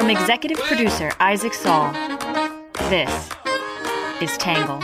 From executive producer Isaac Saul, this is Tangle.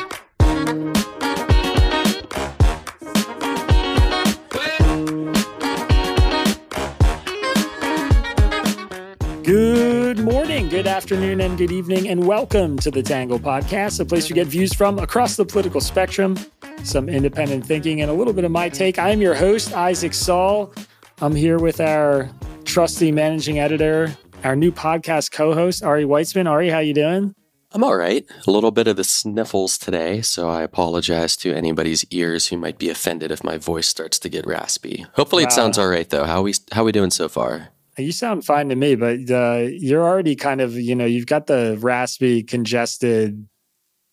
Good morning, good afternoon, and good evening, and welcome to the Tangle Podcast, a place you get views from across the political spectrum, some independent thinking, and a little bit of my take. I'm your host, Isaac Saul. I'm here with our trusty managing editor, our new podcast co-host, Ari Weitzman. Ari, how you doing? I'm all right. A little bit of the sniffles today, so I apologize to anybody's ears who might be offended if my voice starts to get raspy. Hopefully, it sounds all right though. How we how we doing so far? You sound fine to me, but uh, you're already kind of, you know, you've got the raspy, congested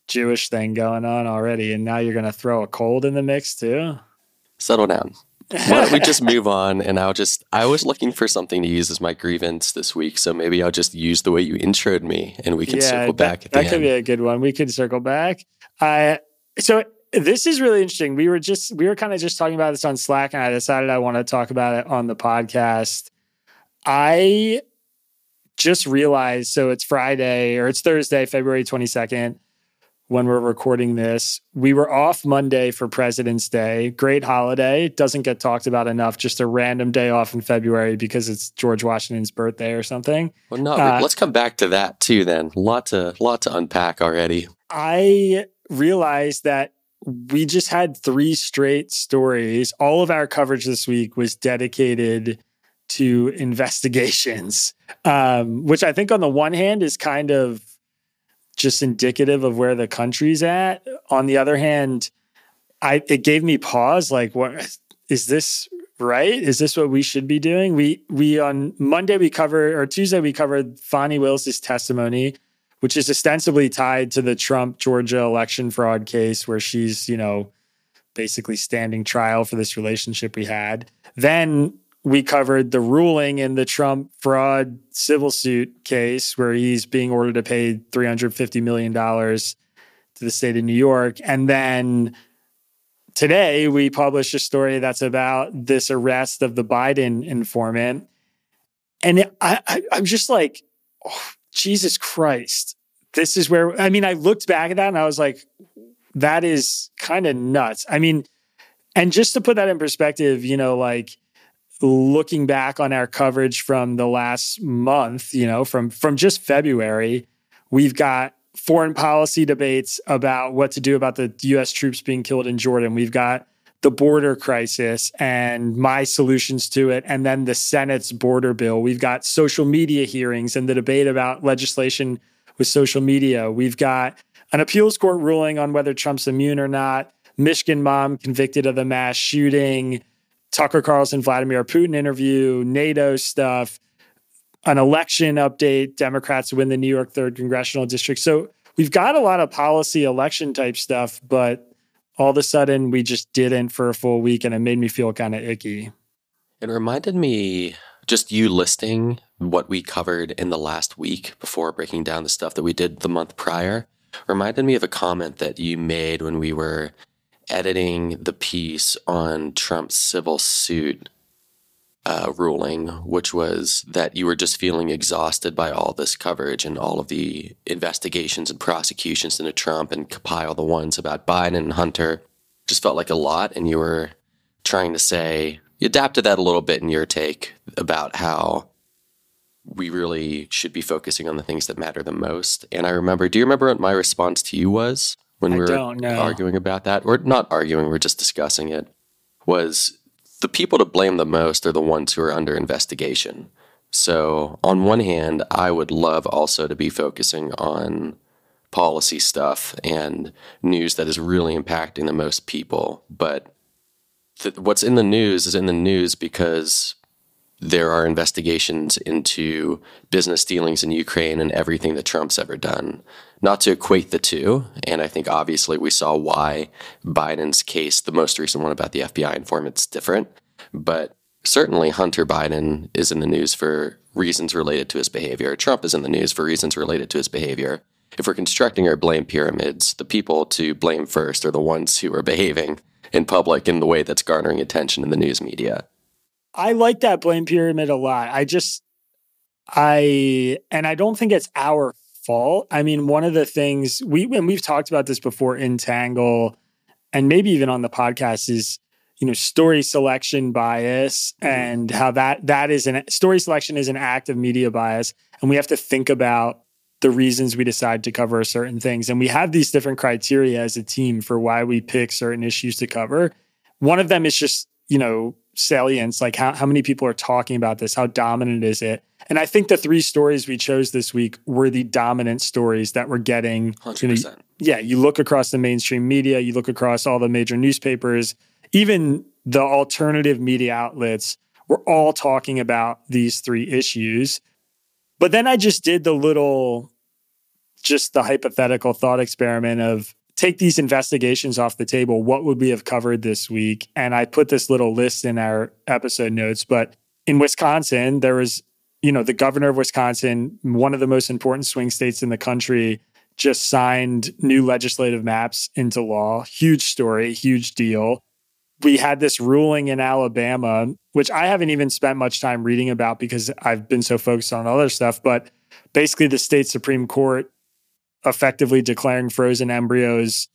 Jewish thing going on already, and now you're going to throw a cold in the mix too. Settle down. Why don't we just move on? And I'll just, I was looking for something to use as my grievance this week. So maybe I'll just use the way you introed me and we can yeah, circle that, back at that the could be a good one. We can circle back. Uh, so this is really interesting. We were just, we were kind of just talking about this on Slack, and I decided I want to talk about it on the podcast. I just realized, so it's Friday or it's Thursday, February 22nd when we're recording this. We were off Monday for President's Day. Great holiday. Doesn't get talked about enough. Just a random day off in February because it's George Washington's birthday or something. well, no, uh, let's come back to that too then. Lot to, lot to unpack already. I realized that we just had three straight stories. All of our coverage this week was dedicated to investigations, um, which I think on the one hand is kind of just indicative of where the country's at. On the other hand, I it gave me pause. Like, what is this right? Is this what we should be doing? We we on Monday we covered or Tuesday we covered Fani Willis's testimony, which is ostensibly tied to the Trump Georgia election fraud case, where she's you know basically standing trial for this relationship we had. Then we covered the ruling in the Trump fraud civil suit case, where he's being ordered to pay three hundred fifty million dollars to the state of New York, and then today we published a story that's about this arrest of the Biden informant. And I, I'm just like, oh, Jesus Christ. This is where, I mean, I looked back at that and I was like, that is kind of nuts. I mean, and just to put that in perspective, you know, like looking back on our coverage from the last month, you know, from from just February, we've got foreign policy debates about what to do about the US troops being killed in Jordan. We've got the border crisis and my solutions to it, and then the Senate's border bill. We've got social media hearings and the debate about legislation with social media. We've got an appeals court ruling on whether Trump's immune or not. Michigan mom convicted of the mass shooting. Tucker Carlson, Vladimir Putin interview, NATO stuff, an election update. Democrats win the New York 3rd Congressional District. So we've got a lot of policy election type stuff, but all of a sudden we just didn't for a full week and it made me feel kind of icky. It reminded me just you listing what we covered in the last week before breaking down the stuff that we did the month prior. Reminded me of a comment that you made when we were editing the piece on Trump's civil suit uh, ruling, which was that you were just feeling exhausted by all this coverage and all of the investigations and prosecutions into Trump and compile the ones about Biden and Hunter. Just felt like a lot, and you were trying to say you adapted that a little bit in your take about how we really should be focusing on the things that matter the most. And I remember, do you remember what my response to you was when I we were don't know. arguing about that? Or not arguing, we're just discussing it. Was the people to blame the most are the ones who are under investigation. So, on one hand, I would love also to be focusing on policy stuff and news that is really impacting the most people. But th- what's in the news is in the news because there are investigations into business dealings in Ukraine and everything that Trump's ever done. Not to equate the two, and I think obviously we saw why Biden's case, the most recent one about the FBI informant's different, but certainly Hunter Biden is in the news for reasons related to his behavior. Trump is in the news for reasons related to his behavior. If we're constructing our blame pyramids, the people to blame first are the ones who are behaving in public in the way that's garnering attention in the news media. I like that blame pyramid a lot. I just I and I don't think it's our fault. I mean, one of the things we and we've talked about this before in Tangle and maybe even on the podcast is you know story selection bias mm-hmm. and how that that is an story selection is an act of media bias and we have to think about the reasons we decide to cover certain things and we have these different criteria as a team for why we pick certain issues to cover one of them is just you know salience like how, how many people are talking about this? How dominant is it? And i think the three stories we chose this week were the dominant stories that we're getting 100%. You know, yeah you look across the mainstream media you look across all the major newspapers even the alternative media outlets were all talking about these three issues. But then i just did the little just the hypothetical thought experiment of take these investigations off the table, what would we have covered this week? And I put this little list in our episode notes. But in Wisconsin, there was, you know, the governor of Wisconsin, one of the most important swing states in the country, just signed new legislative maps into law. Huge story, huge deal. We had this ruling in Alabama, which I haven't even spent much time reading about because I've been so focused on other stuff. But basically, the state Supreme Court effectively declaring frozen embryos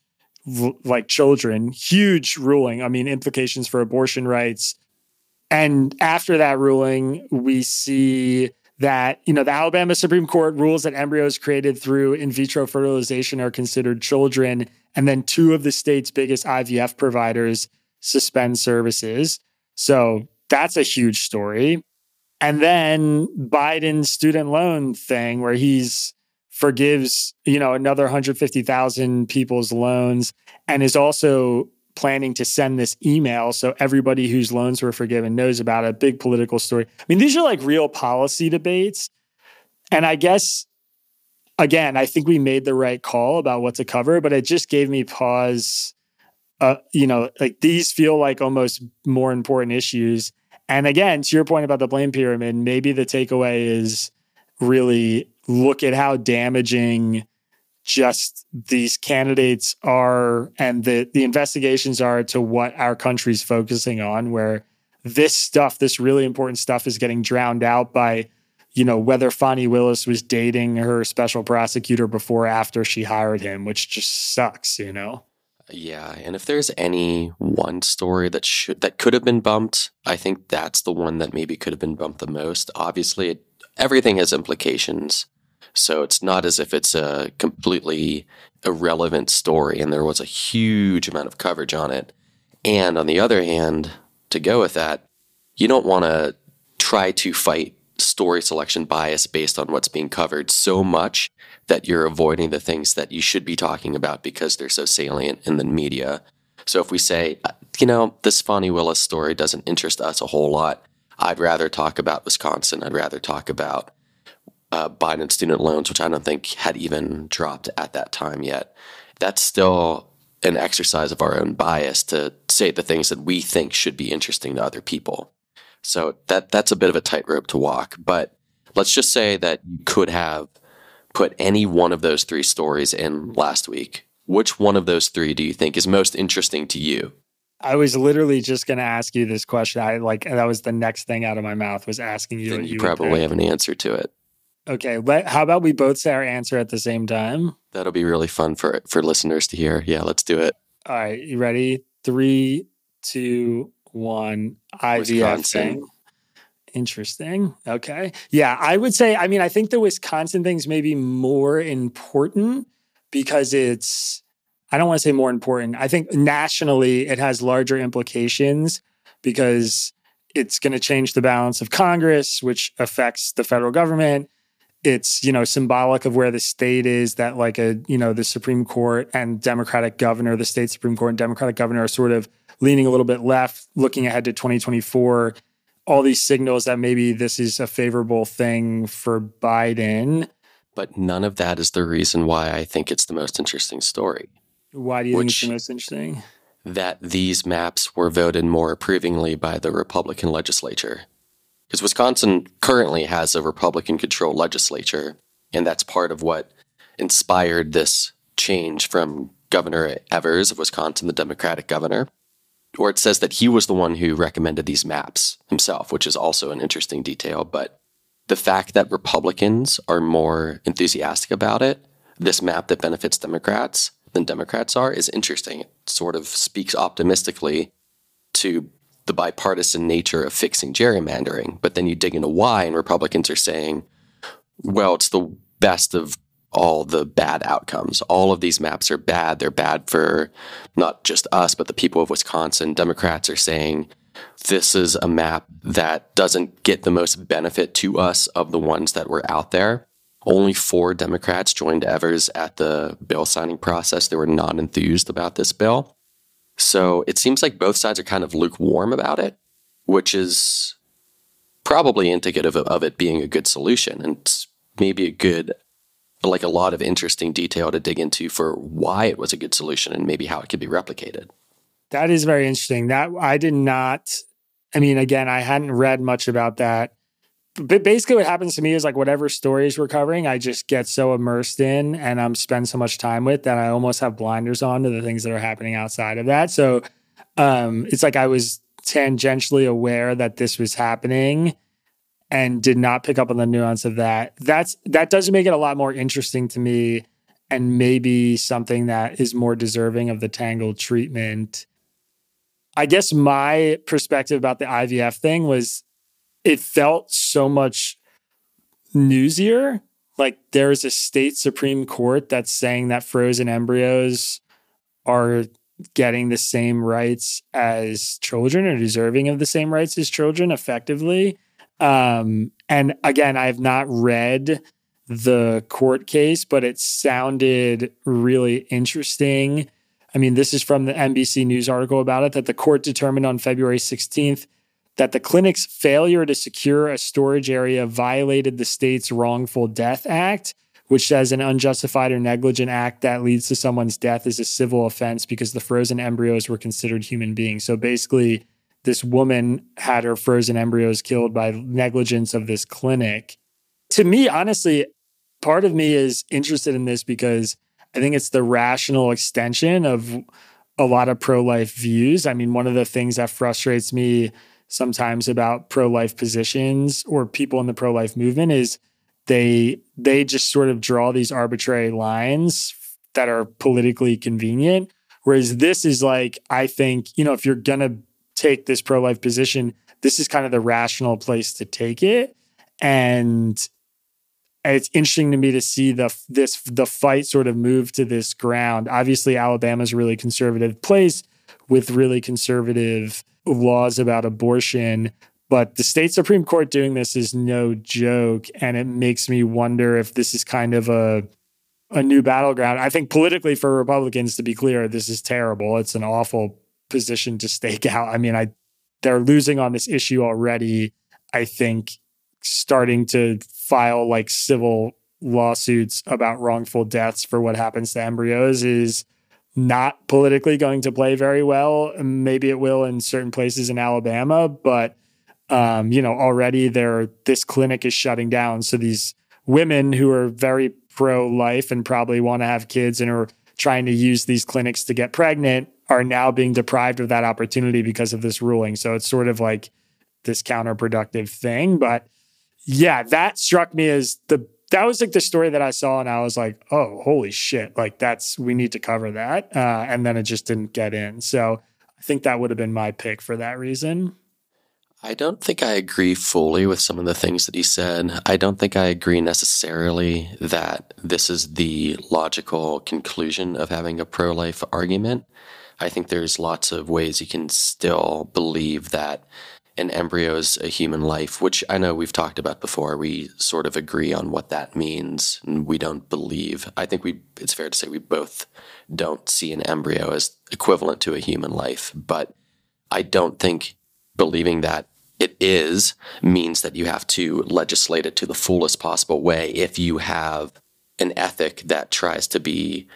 like children. Huge ruling. I mean, implications for abortion rights. And after that ruling, we see that, you know, the Alabama Supreme Court rules that embryos created through in vitro fertilization are considered children. And then two of the state's biggest IVF providers suspend services. So that's a huge story. And then Biden's student loan thing, where he's forgives, you know, another 150,000 people's loans and is also planning to send this email so everybody whose loans were forgiven knows about a big political story. I mean, these are like real policy debates. And I guess again, I think we made the right call about what to cover, but it just gave me pause. Uh, you know, like these feel like almost more important issues. And again, to your point about the blame pyramid, maybe the takeaway is really look at how damaging just these candidates are and the the investigations are to what our country's focusing on where this stuff this really important stuff is getting drowned out by you know whether Fani Willis was dating her special prosecutor before or after she hired him which just sucks you know? Yeah and if there's any one story that should that could have been bumped i think that's the one that maybe could have been bumped the most. Obviously it, everything has implications so it's not as if it's a completely irrelevant story and there was a huge amount of coverage on it. And on the other hand, to go with that, you don't want to try to fight story selection bias based on what's being covered so much that you're avoiding the things that you should be talking about because they're so salient in the media. So if we say, you know, this Fani Willis story doesn't interest us a whole lot, I'd rather talk about Wisconsin. I'd rather talk about uh, Biden student loans, which I don't think had even dropped at that time yet. That's still an exercise of our own bias to say the things that we think should be interesting to other people. So that that's a bit of a tightrope to walk. But let's just say that you could have put any one of those three stories in last week. Which one of those three do you think is most interesting to you? I was literally just going to ask you this question. I like that was the next thing out of my mouth was asking you. You, you probably have an answer to it. Okay, let, how about we both say our answer at the same time? That'll be really fun for for listeners to hear. Yeah, let's do it. All right, you ready? Three, two, one. IVF thing. Interesting. Okay. Yeah, I would say. I mean, I think the Wisconsin thing's maybe more important because it's. I don't want to say more important. I think nationally it has larger implications because it's going to change the balance of Congress, which affects the federal government it's you know symbolic of where the state is that like a you know the supreme court and democratic governor the state supreme court and democratic governor are sort of leaning a little bit left looking ahead to 2024 all these signals that maybe this is a favorable thing for biden. But none of that is the reason why i think it's the most interesting story. Why do you think it's the most interesting? that these maps were voted more approvingly by the republican legislature because Wisconsin currently has a Republican controlled legislature, and that's part of what inspired this change from Governor Evers of Wisconsin, the Democratic governor. Or it says that he was the one who recommended these maps himself, which is also an interesting detail. But the fact that Republicans are more enthusiastic about it, this map that benefits Democrats than Democrats are, is interesting. It sort of speaks optimistically to the bipartisan nature of fixing gerrymandering. But then you dig into why, and Republicans are saying, well, it's the best of all the bad outcomes. All of these maps are bad. They're bad for not just us, but the people of Wisconsin. Democrats are saying this is a map that doesn't get the most benefit to us of the ones that were out there. Only four Democrats joined Evers at the bill signing process. They were not enthused about this bill. So it seems like both sides are kind of lukewarm about it, which is probably indicative of it being a good solution and maybe a good like a lot of interesting detail to dig into for why it was a good solution and maybe how it could be replicated. That is very interesting. That I did not I mean again, I hadn't read much about that. Basically what happens to me is like whatever stories we're covering, I just get so immersed in and I'm spend so much time with that I almost have blinders on to the things that are happening outside of that. So um it's like I was tangentially aware that this was happening and did not pick up on the nuance of that. That's that does make it a lot more interesting to me and maybe something that is more deserving of the tangled treatment. I guess my perspective about the IVF thing was it felt so much newsier. Like there's a state Supreme Court that's saying that frozen embryos are getting the same rights as children or deserving of the same rights as children effectively. Um, and again, I have not read the court case, but it sounded really interesting. I mean, this is from the NBC News article about it that the court determined on February 16th that the clinic's failure to secure a storage area violated the state's wrongful death act, which says an unjustified or negligent act that leads to someone's death is a civil offense because the frozen embryos were considered human beings. So basically, this woman had her frozen embryos killed by negligence of this clinic. To me, honestly, part of me is interested in this because I think it's the rational extension of a lot of pro life views. I mean, one of the things that frustrates me sometimes about pro life positions or people in the pro life movement is they they just sort of draw these arbitrary lines that are politically convenient whereas this is like i think you know if you're going to take this pro life position, this is kind of the rational place to take it. And it's interesting to me to see the this the fight sort of move to this ground. Obviously, Alabama's a really conservative place with really conservative laws about abortion. But the state Supreme Court doing this is no joke. And it makes me wonder if this is kind of a a new battleground. I think politically for Republicans, to be clear, this is terrible. It's an awful position to stake out. I mean, I they're losing on this issue already. I think starting to file like civil lawsuits about wrongful deaths for what happens to embryos is not politically going to play very well. Maybe it will in certain places in Alabama, but um, you know, already there this clinic is shutting down. So these women who are very pro life and probably want to have kids and are trying to use these clinics to get pregnant are now being deprived of that opportunity because of this ruling. So it's sort of like this counterproductive thing. But yeah, that struck me as the that was like the story that I saw, and I was like, oh, holy shit! Like that's we need to cover that, uh, and then it just didn't get in. So I think that would have been my pick for that reason. I don't think I agree fully with some of the things that he said. I don't think I agree necessarily that this is the logical conclusion of having a pro life argument. I think there's lots of ways you can still believe that an embryo is a human life, which I know we've talked about before. We sort of agree on what that means, and we don't believe. I think we it's fair to say we both don't see an embryo as equivalent to a human life, but I don't think believing that it is means that you have to legislate it to the fullest possible way if you have an ethic that tries to be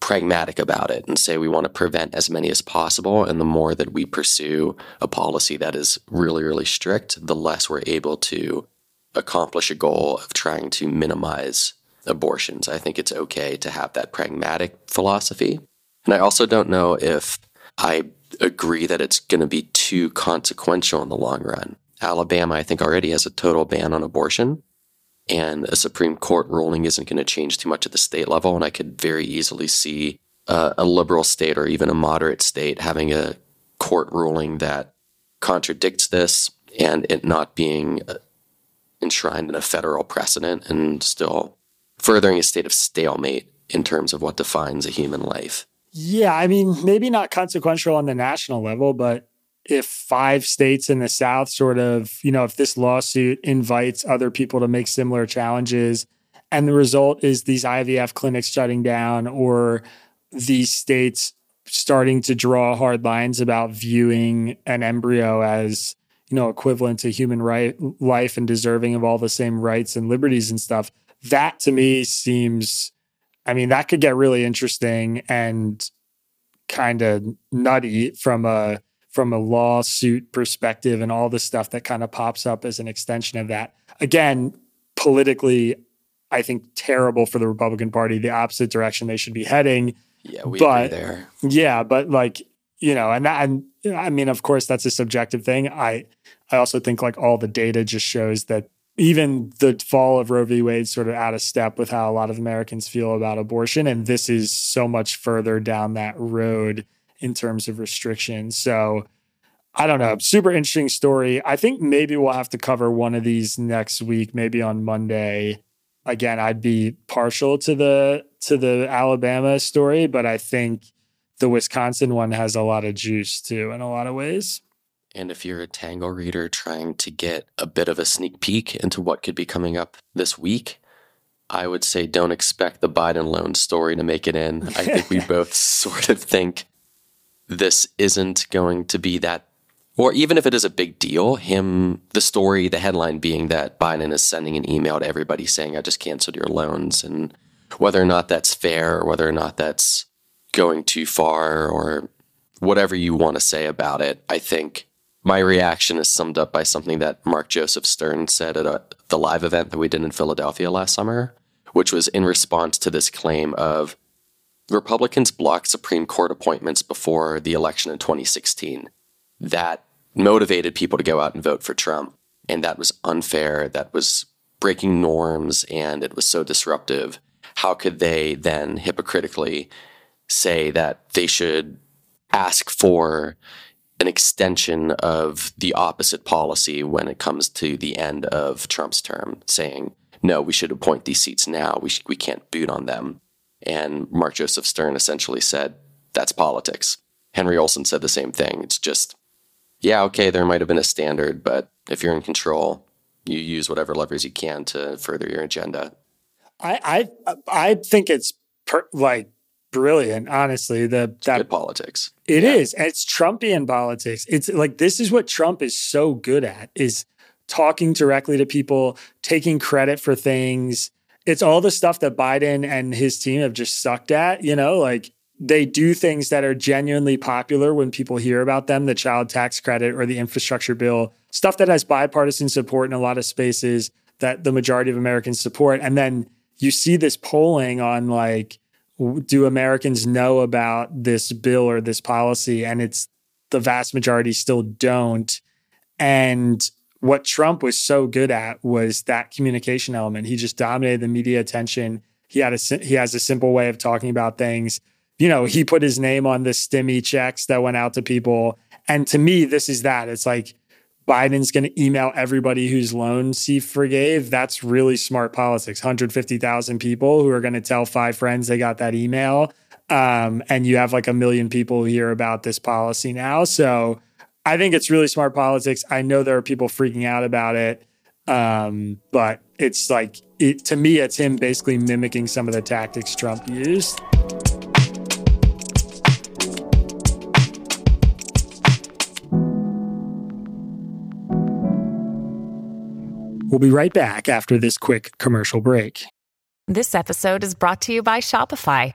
pragmatic about it and say we want to prevent as many as possible. And the more that we pursue a policy that is really, really strict, the less we're able to accomplish a goal of trying to minimize abortions. I think it's okay to have that pragmatic philosophy. And I also don't know if I agree that it's going to be too consequential in the long run. Alabama, I think, already has a total ban on abortion. And a Supreme Court ruling isn't going to change too much at the state level. And I could very easily see a liberal state or even a moderate state having a court ruling that contradicts this and it not being uh, enshrined in a federal precedent and still furthering a state of stalemate in terms of what defines a human life. Yeah, I mean, maybe not consequential on the national level, but if five states in the South sort of, you know, if this lawsuit invites other people to make similar challenges and the result is these IVF clinics shutting down or these states starting to draw hard lines about viewing an embryo as, you know, equivalent to human right life and deserving of all the same rights and liberties and stuff, that to me seems I mean, that could get really interesting and kind of nutty from a from a lawsuit perspective and all the stuff that kind of pops up as an extension of that. Again, politically, I think terrible for the Republican Party, the opposite direction they should be heading. Yeah, we but, there. Yeah, but like, you know, and that, and I mean, of course, that's a subjective thing. I, I also think like all the data just shows that even the fall of Roe v. Wade sort of out of step with how a lot of Americans feel about abortion. And this is so much further down that road in terms of restrictions. So I don't know. Super interesting story. I think maybe we'll have to cover one of these next week, maybe on Monday. Again, I'd be partial to the to the Alabama story, but I think the Wisconsin one has a lot of juice too in a lot of ways. And if you're a Tangle reader trying to get a bit of a sneak peek into what could be coming up this week, I would say don't expect the Biden loan story to make it in. I think we both sort of think this isn't going to be that, or even if it is a big deal, him, the story, the headline being that Biden is sending an email to everybody saying, I just canceled your loans. And whether or not that's fair or whether or not that's going too far or whatever you want to say about it, I think my reaction is summed up by something that Mark Joseph Stern said at a, the live event that we did in Philadelphia last summer, which was in response to this claim of Republicans blocked Supreme Court appointments before the election in 2016. That motivated people to go out and vote for Trump. And that was unfair. That was breaking norms and it was so disruptive. How could they then hypocritically say that they should ask for an extension of the opposite policy when it comes to the end of Trump's term, saying, no, we should appoint these seats now. We, sh- we can't boot on them. And Mark Joseph Stern essentially said, that's politics. Henry Olsen said the same thing. It's just, yeah, okay, there might have been a standard, but if you're in control, you use whatever levers you can to further your agenda. I I I think it's per, like brilliant, honestly. The that good politics. It yeah. is, it's Trumpian politics. It's like this is what Trump is so good at is talking directly to people, taking credit for things. It's all the stuff that Biden and his team have just sucked at, you know, like they do things that are genuinely popular when people hear about them, the child tax credit or the infrastructure bill, stuff that has bipartisan support in a lot of spaces that the majority of Americans support. And then you see this polling on like do Americans know about this bill or this policy? And it's the vast majority still don't. And what Trump was so good at was that communication element. He just dominated the media attention. He had a he has a simple way of talking about things. You know, he put his name on the stimmy checks that went out to people. And to me, this is that. It's like Biden's going to email everybody whose loans he forgave. That's really smart politics. 150,000 people who are going to tell five friends they got that email. Um, and you have like a million people hear about this policy now. So I think it's really smart politics. I know there are people freaking out about it. Um, but it's like, it, to me, it's him basically mimicking some of the tactics Trump used. We'll be right back after this quick commercial break. This episode is brought to you by Shopify.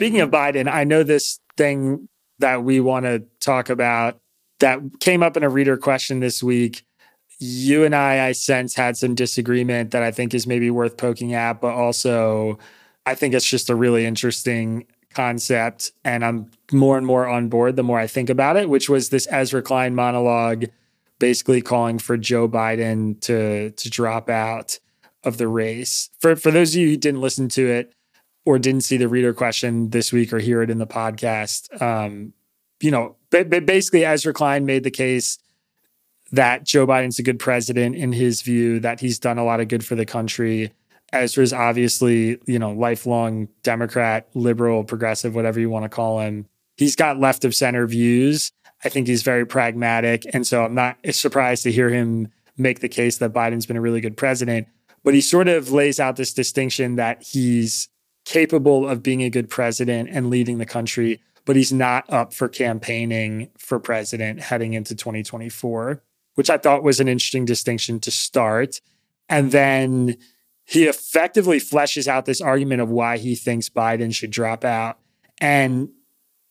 Speaking of Biden, I know this thing that we want to talk about that came up in a reader question this week. You and I, I sense, had some disagreement that I think is maybe worth poking at, but also I think it's just a really interesting concept. And I'm more and more on board the more I think about it, which was this Ezra Klein monologue basically calling for Joe Biden to to drop out of the race. For for those of you who didn't listen to it or didn't see the reader question this week or hear it in the podcast, um, you know, basically Ezra Klein made the case that Joe Biden's a good president in his view, that he's done a lot of good for the country. Ezra's obviously, you know, lifelong Democrat, liberal, progressive, whatever you want to call him. He's got left of center views. I think he's very pragmatic. And so I'm not surprised to hear him make the case that Biden's been a really good president. But he sort of lays out this distinction that he's capable of being a good president and leading the country, but he's not up for campaigning for president heading into 2024, which I thought was an interesting distinction to start. And then he effectively fleshes out this argument of why he thinks Biden should drop out. And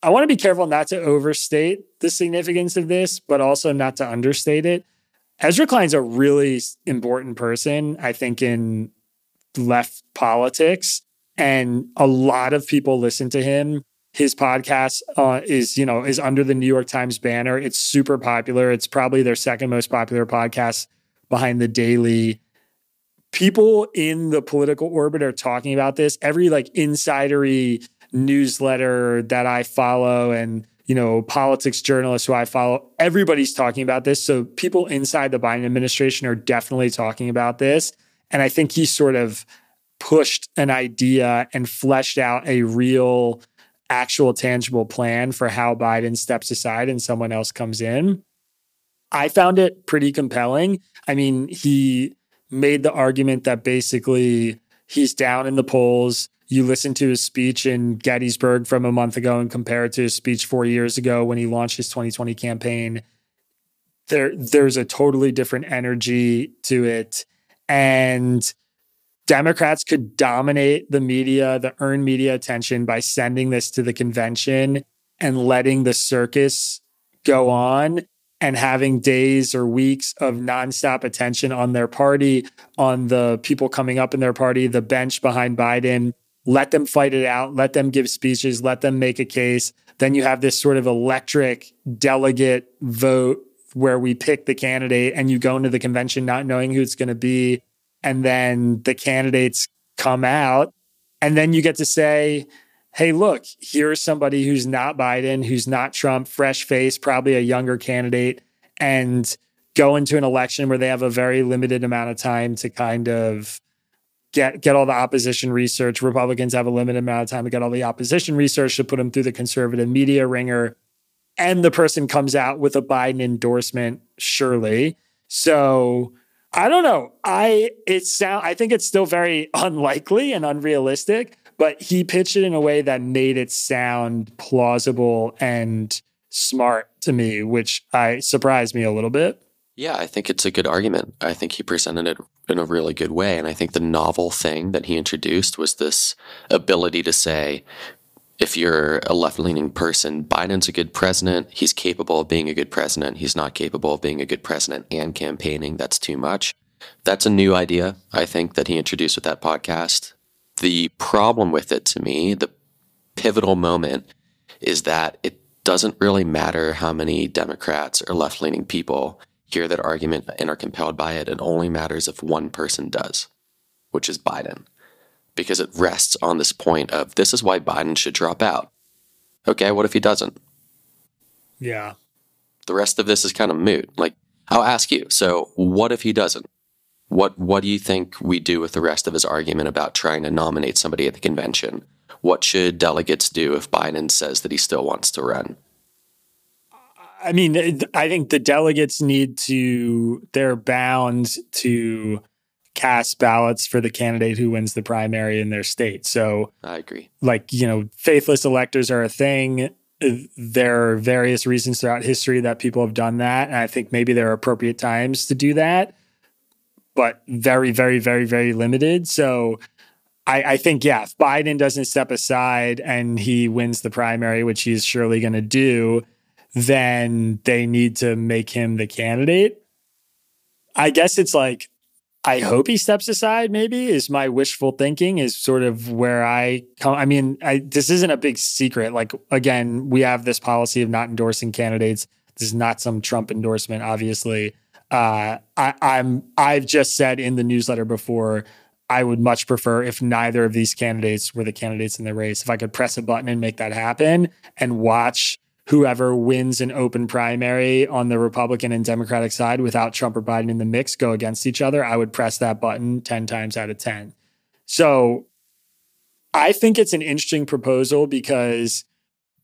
I want to be careful not to overstate the significance of this, but also not to understate it. Ezra Klein's a really important person, I think, in left politics. And a lot of people listen to him. His podcast uh, is, you know, is under the New York Times banner. It's super popular. It's probably their second most popular podcast behind the Daily. People in the political orbit are talking about this. Every like insidery newsletter that I follow and you know, politics journalists who I follow, everybody's talking about this. So people inside the Biden administration are definitely talking about this. And I think he sort of pushed an idea and fleshed out a real, actual, tangible plan for how Biden steps aside and someone else comes in. I found it pretty compelling. I mean, he made the argument that basically he's down in the polls you listen to his speech in Gettysburg from a month ago and compare it to his speech four years ago when he launched his 2020 campaign, there there's a totally different energy to it. And Democrats could dominate the media, the earned media attention by sending this to the convention and letting the circus go on and having days or weeks of nonstop attention on their party, on the people coming up in their party, the bench behind Biden, let them fight it out, let them give speeches, let them make a case. Then you have this sort of electric delegate vote where we pick the candidate and you go into the convention not knowing who it's going to be. And then the candidates come out. And then you get to say, hey, look, here's somebody who's not Biden, who's not Trump, fresh face, probably a younger candidate, and go into an election where they have a very limited amount of time to kind of get get all the opposition research. Republicans have a limited amount of time to get all the opposition research to put them through the conservative media ringer. And the person comes out with a Biden endorsement, surely. So I don't know. I it sound I think it's still very unlikely and unrealistic, but he pitched it in a way that made it sound plausible and smart to me, which I surprised me a little bit. Yeah, I think it's a good argument. I think he presented it in a really good way. And I think the novel thing that he introduced was this ability to say, if you're a left leaning person, Biden's a good president. He's capable of being a good president. He's not capable of being a good president and campaigning. That's too much. That's a new idea, I think, that he introduced with that podcast. The problem with it to me, the pivotal moment, is that it doesn't really matter how many Democrats or left leaning people hear that argument and are compelled by it, it only matters if one person does, which is Biden, because it rests on this point of this is why Biden should drop out. Okay, what if he doesn't? Yeah. The rest of this is kind of moot. Like, I'll ask you. So, what if he doesn't? What What do you think we do with the rest of his argument about trying to nominate somebody at the convention? What should delegates do if Biden says that he still wants to run? I mean, I think the delegates need to, they're bound to cast ballots for the candidate who wins the primary in their state. So I agree. Like, you know, faithless electors are a thing. There are various reasons throughout history that people have done that. And I think maybe there are appropriate times to do that, but very, very, very, very limited. So I, I think, yeah, if Biden doesn't step aside and he wins the primary, which he's surely going to do, then they need to make him the candidate. I guess it's like, I hope he steps aside, maybe, is my wishful thinking, is sort of where I come. I mean, I, this isn't a big secret. Like, again, we have this policy of not endorsing candidates. This is not some Trump endorsement, obviously. Uh, I, I'm I've just said in the newsletter before I would much prefer if neither of these candidates were the candidates in the race. If I could press a button and make that happen and watch whoever wins an open primary on the Republican and Democratic side without Trump or Biden in the mix go against each other, I would press that button 10 times out of 10. So I think it's an interesting proposal because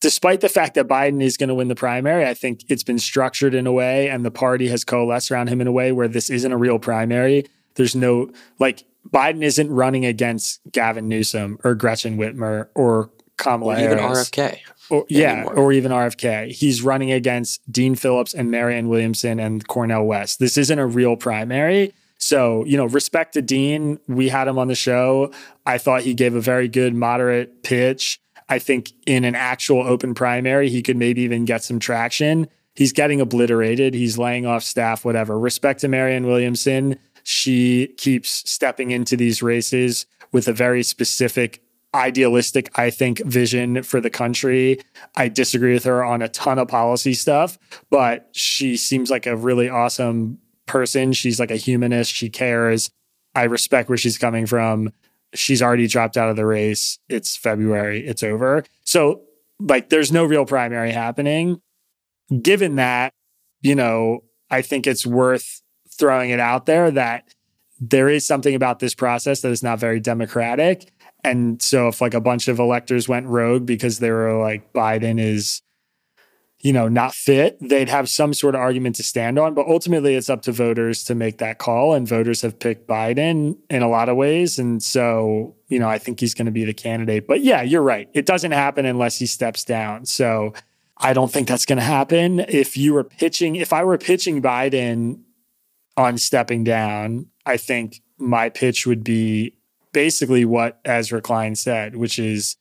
despite the fact that Biden is going to win the primary, I think it's been structured in a way and the party has coalesced around him in a way where this isn't a real primary. There's no, like, Biden isn't running against Gavin Newsom or Gretchen Whitmer or Kamala or even Harris. RFK. Or, yeah, anymore. or even RFK. He's running against Dean Phillips and Marianne Williamson and Cornel West. This isn't a real primary. So, you know, respect to Dean. We had him on the show. I thought he gave a very good moderate pitch. I think in an actual open primary, he could maybe even get some traction. He's getting obliterated. He's laying off staff, whatever. Respect to Marianne Williamson. She keeps stepping into these races with a very specific idealistic, I think, vision for the country. I disagree with her on a ton of policy stuff, but she seems like a really awesome person. She's like a humanist. She cares. I respect where she's coming from. She's already dropped out of the race. It's February. It's over. So, like, there's no real primary happening. Given that, you know, I think it's worth throwing it out there that there is something about this process that is not very democratic. And so if like a bunch of electors went rogue because they were like Biden is you know not fit, they'd have some sort of argument to stand on, but ultimately it's up to voters to make that call and voters have picked Biden in a lot of ways and so, you know, I think he's going to be the candidate. But yeah, you're right. It doesn't happen unless he steps down. So I don't think that's going to happen. If you were pitching if I were pitching Biden on stepping down, I think my pitch would be basically what Ezra Klein said, which is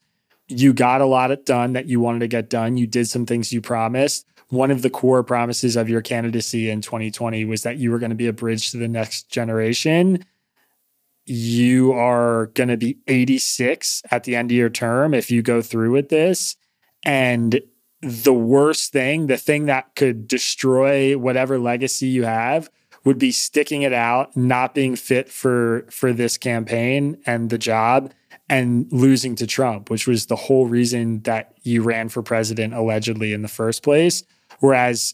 you got a lot done that you wanted to get done. You did some things you promised. One of the core promises of your candidacy in 2020 was that you were going to be a bridge to the next generation. You are going to be 86 at the end of your term if you go through with this. And the worst thing, the thing that could destroy whatever legacy you have, would be sticking it out, not being fit for for this campaign and the job and losing to Trump, which was the whole reason that you ran for president allegedly in the first place. Whereas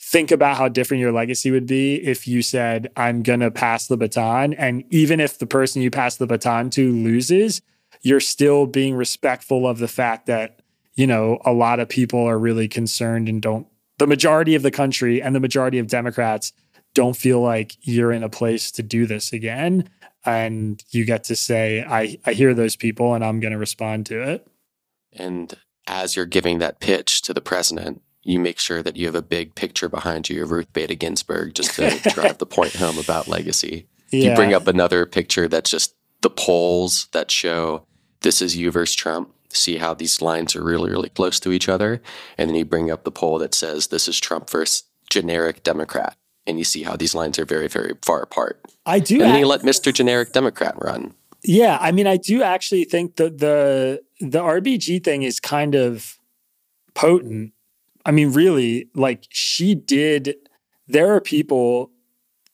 think about how different your legacy would be if you said I'm going to pass the baton and even if the person you pass the baton to loses, you're still being respectful of the fact that you know a lot of people are really concerned and don't the majority of the country and the majority of Democrats don't feel like you're in a place to do this again. And you get to say, I, I hear those people and I'm going to respond to it. And as you're giving that pitch to the president, you make sure that you have a big picture behind you of Ruth Bader Ginsburg just to drive the point home about legacy. Yeah. You bring up another picture that's just the polls that show this is you versus Trump. See how these lines are really, really close to each other. And then you bring up the poll that says this is Trump versus generic Democrat and you see how these lines are very, very far apart. I do. And then act- you let Mr. Generic Democrat run. Yeah, I mean, I do actually think that the the RBG thing is kind of potent. I mean, really, like she did. There are people,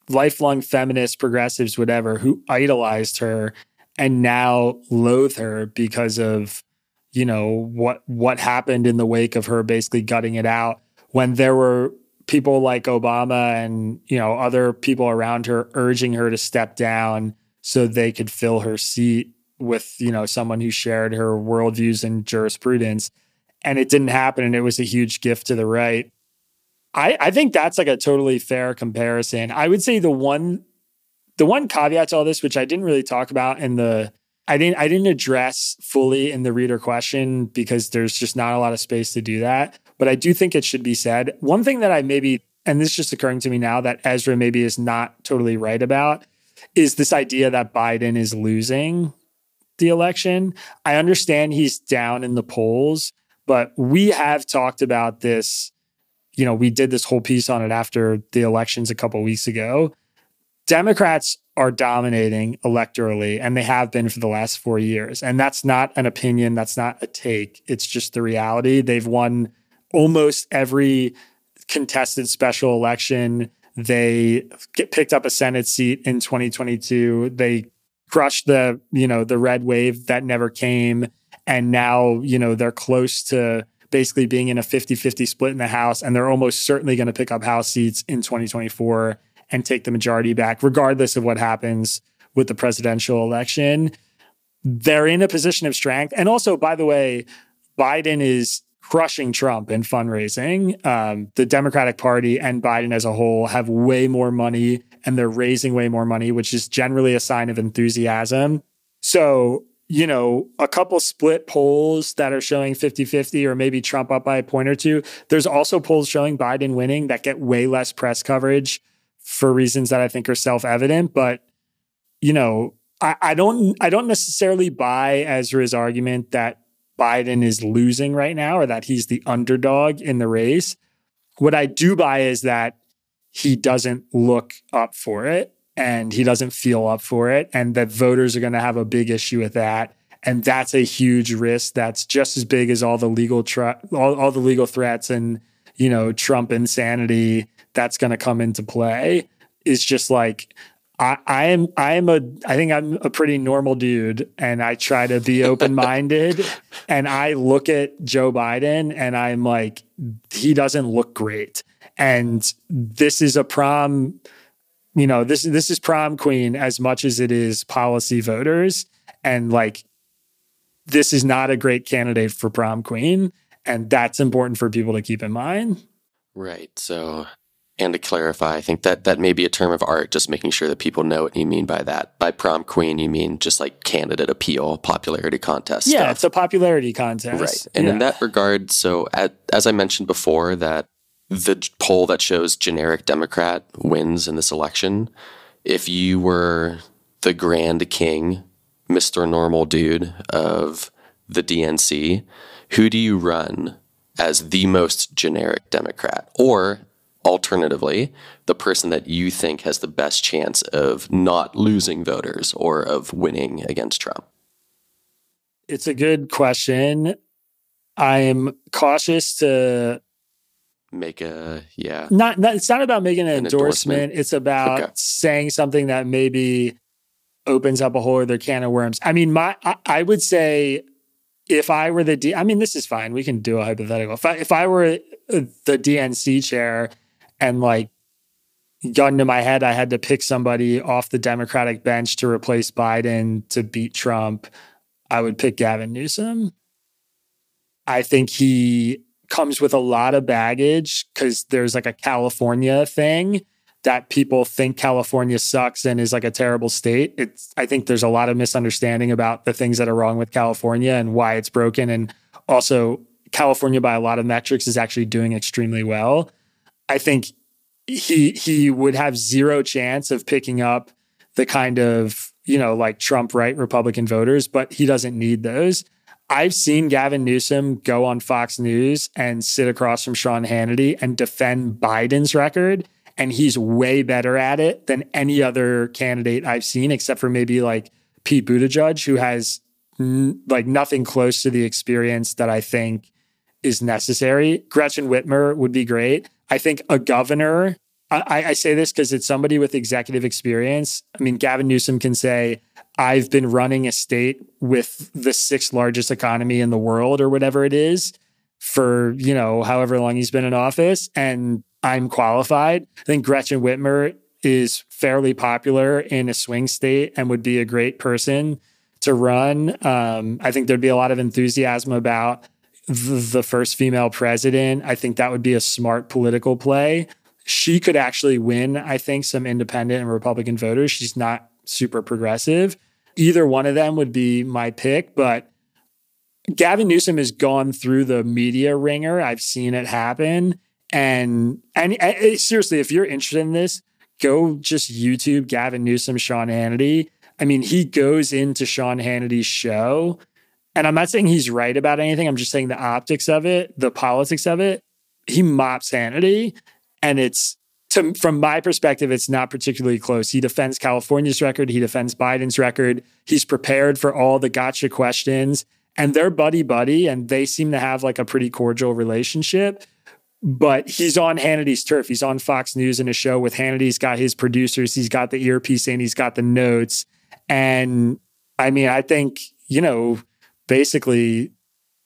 lifelong feminists, progressives, whatever, who idolized her and now loathe her because of you know what what happened in the wake of her basically gutting it out when there were people like Obama and you know other people around her urging her to step down so they could fill her seat with you know someone who shared her worldviews and jurisprudence. And it didn't happen and it was a huge gift to the right. I i think that's like a totally fair comparison. I would say the one the one caveat to all this which i didn't really talk about in the i didn't i didn't address fully in the reader question because there's just not a lot of space to do that but i do think it should be said one thing that i maybe and this is just occurring to me now that ezra maybe is not totally right about is this idea that biden is losing the election. I understand he's down in the polls, but we have talked about this. You know, we did this whole piece on it after the elections a couple weeks ago. Democrats are dominating electorally, and they have been for the last four years. And that's not an opinion, that's not a take. It's just the reality. They've won almost every contested special election. They get picked up a Senate seat in 2022. They crushed the, you know, the red wave that never came. And now, you know, they're close to basically being in a 50-50 split in the House. And they're almost certainly going to pick up House seats in 2024 and take the majority back, regardless of what happens with the presidential election. They're in a position of strength. And also, by the way, Biden is crushing Trump in fundraising. Um, the Democratic Party and Biden as a whole have way more money and they're raising way more money, which is generally a sign of enthusiasm. So, you know, a couple split polls that are showing 50 50 or maybe Trump up by a point or two. There's also polls showing Biden winning that get way less press coverage for reasons that I think are self evident. But, you know, I, I don't I don't necessarily buy Ezra's argument that Biden is losing right now or that he's the underdog in the race. What I do buy is that he doesn't look up for it and he doesn't feel up for it, and that voters are going to have a big issue with that. And that's a huge risk. That's just as big as all the legal tr- all, all the legal threats and you know Trump insanity that's going to come into play. Is just like I, I am I am a I think I'm a pretty normal dude and I try to be open-minded and I look at Joe Biden and I'm like he doesn't look great. And this is a prom you know this this is prom queen as much as it is policy voters. And like this is not a great candidate for prom queen and that's important for people to keep in mind. Right. So and to clarify, I think that that may be a term of art, just making sure that people know what you mean by that. By prom queen, you mean just like candidate appeal, popularity contest. Yeah, stuff. it's a popularity contest. Right. And yeah. in that regard, so at, as I mentioned before, that the poll that shows generic Democrat wins in this election, if you were the grand king, Mr. Normal Dude of the DNC, who do you run as the most generic Democrat? Or alternatively, the person that you think has the best chance of not losing voters or of winning against Trump? It's a good question. I'm cautious to make a yeah. Not, not it's not about making an, an endorsement. endorsement. It's about okay. saying something that maybe opens up a whole other can of worms. I mean, my I, I would say if I were the D, I mean, this is fine. We can do a hypothetical. If I if I were the DNC chair and like gun to my head, I had to pick somebody off the Democratic bench to replace Biden to beat Trump, I would pick Gavin Newsom. I think he comes with a lot of baggage because there's like a California thing that people think California sucks and is like a terrible state. It's I think there's a lot of misunderstanding about the things that are wrong with California and why it's broken and also California by a lot of metrics is actually doing extremely well. I think he he would have zero chance of picking up the kind of you know like Trump right Republican voters, but he doesn't need those. I've seen Gavin Newsom go on Fox News and sit across from Sean Hannity and defend Biden's record, and he's way better at it than any other candidate I've seen, except for maybe like Pete Buttigieg, who has n- like nothing close to the experience that I think is necessary. Gretchen Whitmer would be great. I think a governor, I, I say this because it's somebody with executive experience. I mean, Gavin Newsom can say, I've been running a state with the sixth largest economy in the world or whatever it is for, you know, however long he's been in office. And I'm qualified. I think Gretchen Whitmer is fairly popular in a swing state and would be a great person to run. Um, I think there'd be a lot of enthusiasm about the first female president. I think that would be a smart political play. She could actually win, I think, some independent and Republican voters. She's not super progressive. Either one of them would be my pick, but Gavin Newsom has gone through the media ringer. I've seen it happen. And, and, and seriously, if you're interested in this, go just YouTube Gavin Newsom, Sean Hannity. I mean, he goes into Sean Hannity's show, and I'm not saying he's right about anything. I'm just saying the optics of it, the politics of it. He mops Hannity, and it's to, from my perspective, it's not particularly close. He defends California's record. He defends Biden's record. He's prepared for all the gotcha questions, and they're buddy buddy, and they seem to have like a pretty cordial relationship. But he's on Hannity's turf. He's on Fox News in a show with Hannity. He's got his producers. He's got the earpiece and He's got the notes. And I mean, I think you know, basically,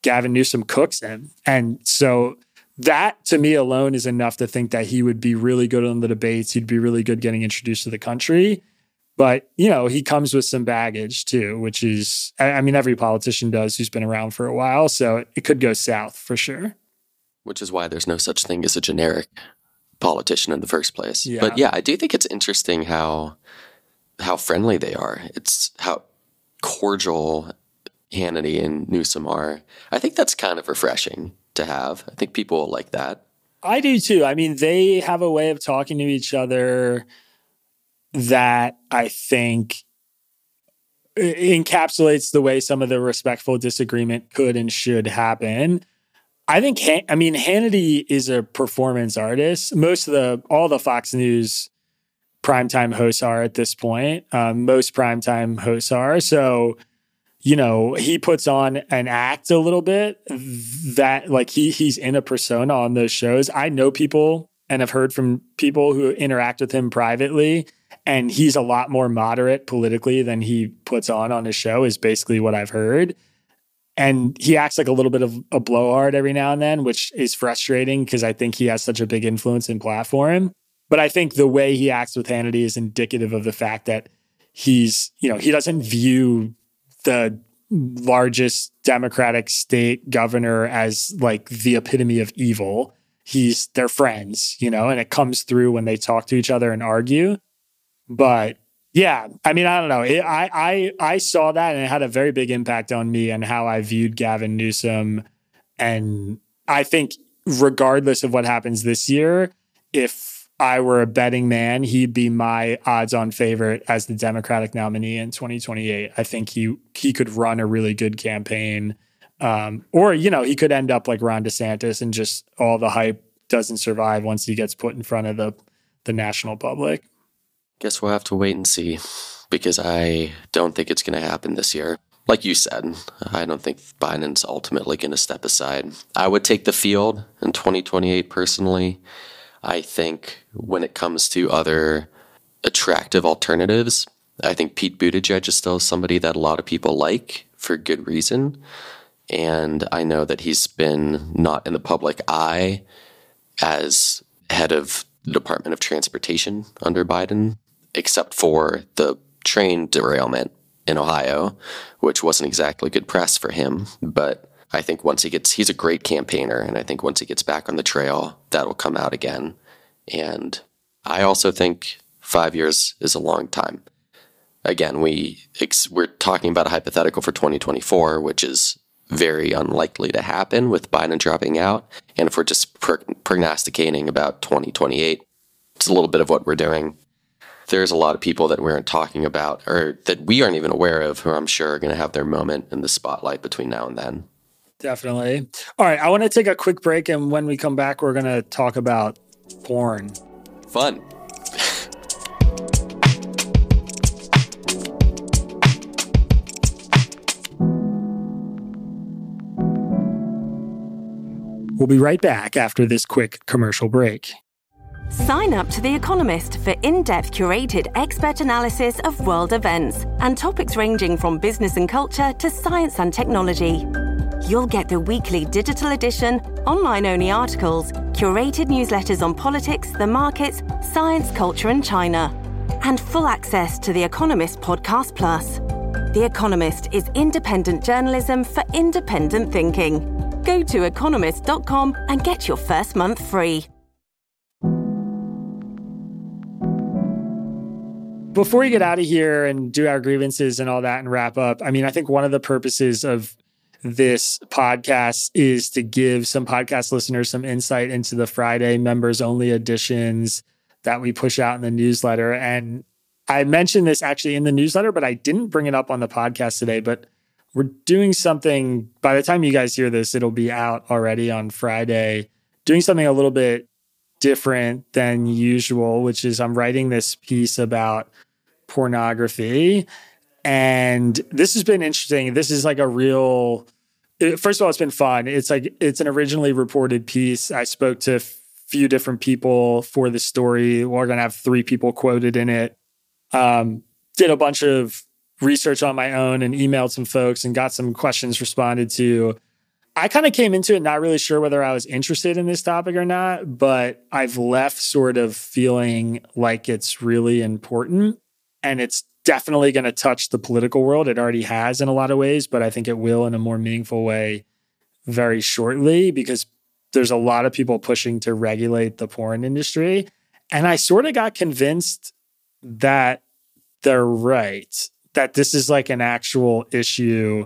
Gavin Newsom cooks him, and so that to me alone is enough to think that he would be really good on the debates. He'd be really good getting introduced to the country. But, you know, he comes with some baggage too, which is, I mean, every politician does who's been around for a while. So it could go south for sure. Which is why there's no such thing as a generic politician in the first place. Yeah. But yeah, I do think it's interesting how how friendly they are. It's how cordial Hannity and Newsom are. I think that's kind of refreshing to have. I think people like that. I do too. I mean, they have a way of talking to each other that I think encapsulates the way some of the respectful disagreement could and should happen. I think, I mean, Hannity is a performance artist. Most of the, all the Fox News primetime hosts are at this point. Um, most primetime hosts are. So you know, he puts on an act a little bit that like he he's in a persona on those shows. I know people and have heard from people who interact with him privately and he's a lot more moderate politically than he puts on on his show is basically what I've heard. And he acts like a little bit of a blowhard every now and then, which is frustrating because I think he has such a big influence and platform. But I think the way he acts with Hannity is indicative of the fact that he's, you know, he doesn't view the largest Democratic state governor as like the epitome of evil. He's their friends, you know, and it comes through when they talk to each other and argue. But yeah, I mean, I don't know. It, I I I saw that and it had a very big impact on me and how I viewed Gavin Newsom. And I think regardless of what happens this year, if I were a betting man, he'd be my odds-on favorite as the Democratic nominee in 2028. I think he he could run a really good campaign, um, or you know, he could end up like Ron DeSantis and just all the hype doesn't survive once he gets put in front of the the national public. Guess we'll have to wait and see, because I don't think it's going to happen this year. Like you said, I don't think Biden's ultimately going to step aside. I would take the field in 2028 personally. I think when it comes to other attractive alternatives, I think Pete Buttigieg is still somebody that a lot of people like for good reason. And I know that he's been not in the public eye as head of the Department of Transportation under Biden, except for the train derailment in Ohio, which wasn't exactly good press for him. But I think once he gets, he's a great campaigner, and I think once he gets back on the trail, that'll come out again. And I also think five years is a long time. Again, we we're talking about a hypothetical for 2024, which is very unlikely to happen with Biden dropping out. And if we're just prognosticating about 2028, it's a little bit of what we're doing. There's a lot of people that we aren't talking about or that we aren't even aware of who I'm sure are going to have their moment in the spotlight between now and then. Definitely. All right. I want to take a quick break. And when we come back, we're going to talk about porn. Fun. We'll be right back after this quick commercial break. Sign up to The Economist for in depth curated expert analysis of world events and topics ranging from business and culture to science and technology you'll get the weekly digital edition, online only articles, curated newsletters on politics, the markets, science, culture, and China, and full access to The Economist Podcast Plus. The Economist is independent journalism for independent thinking. Go to economist.com and get your first month free. Before we get out of here and do our grievances and all that and wrap up, I mean, I think one of the purposes of this podcast is to give some podcast listeners some insight into the Friday members only editions that we push out in the newsletter. And I mentioned this actually in the newsletter, but I didn't bring it up on the podcast today. But we're doing something by the time you guys hear this, it'll be out already on Friday, doing something a little bit different than usual, which is I'm writing this piece about pornography. And this has been interesting. This is like a real, first of all, it's been fun. It's like, it's an originally reported piece. I spoke to a few different people for the story. We're going to have three people quoted in it. Um, did a bunch of research on my own and emailed some folks and got some questions responded to. I kind of came into it not really sure whether I was interested in this topic or not, but I've left sort of feeling like it's really important and it's definitely going to touch the political world. It already has in a lot of ways, but I think it will in a more meaningful way very shortly because there's a lot of people pushing to regulate the porn industry. And I sort of got convinced that they're right, that this is like an actual issue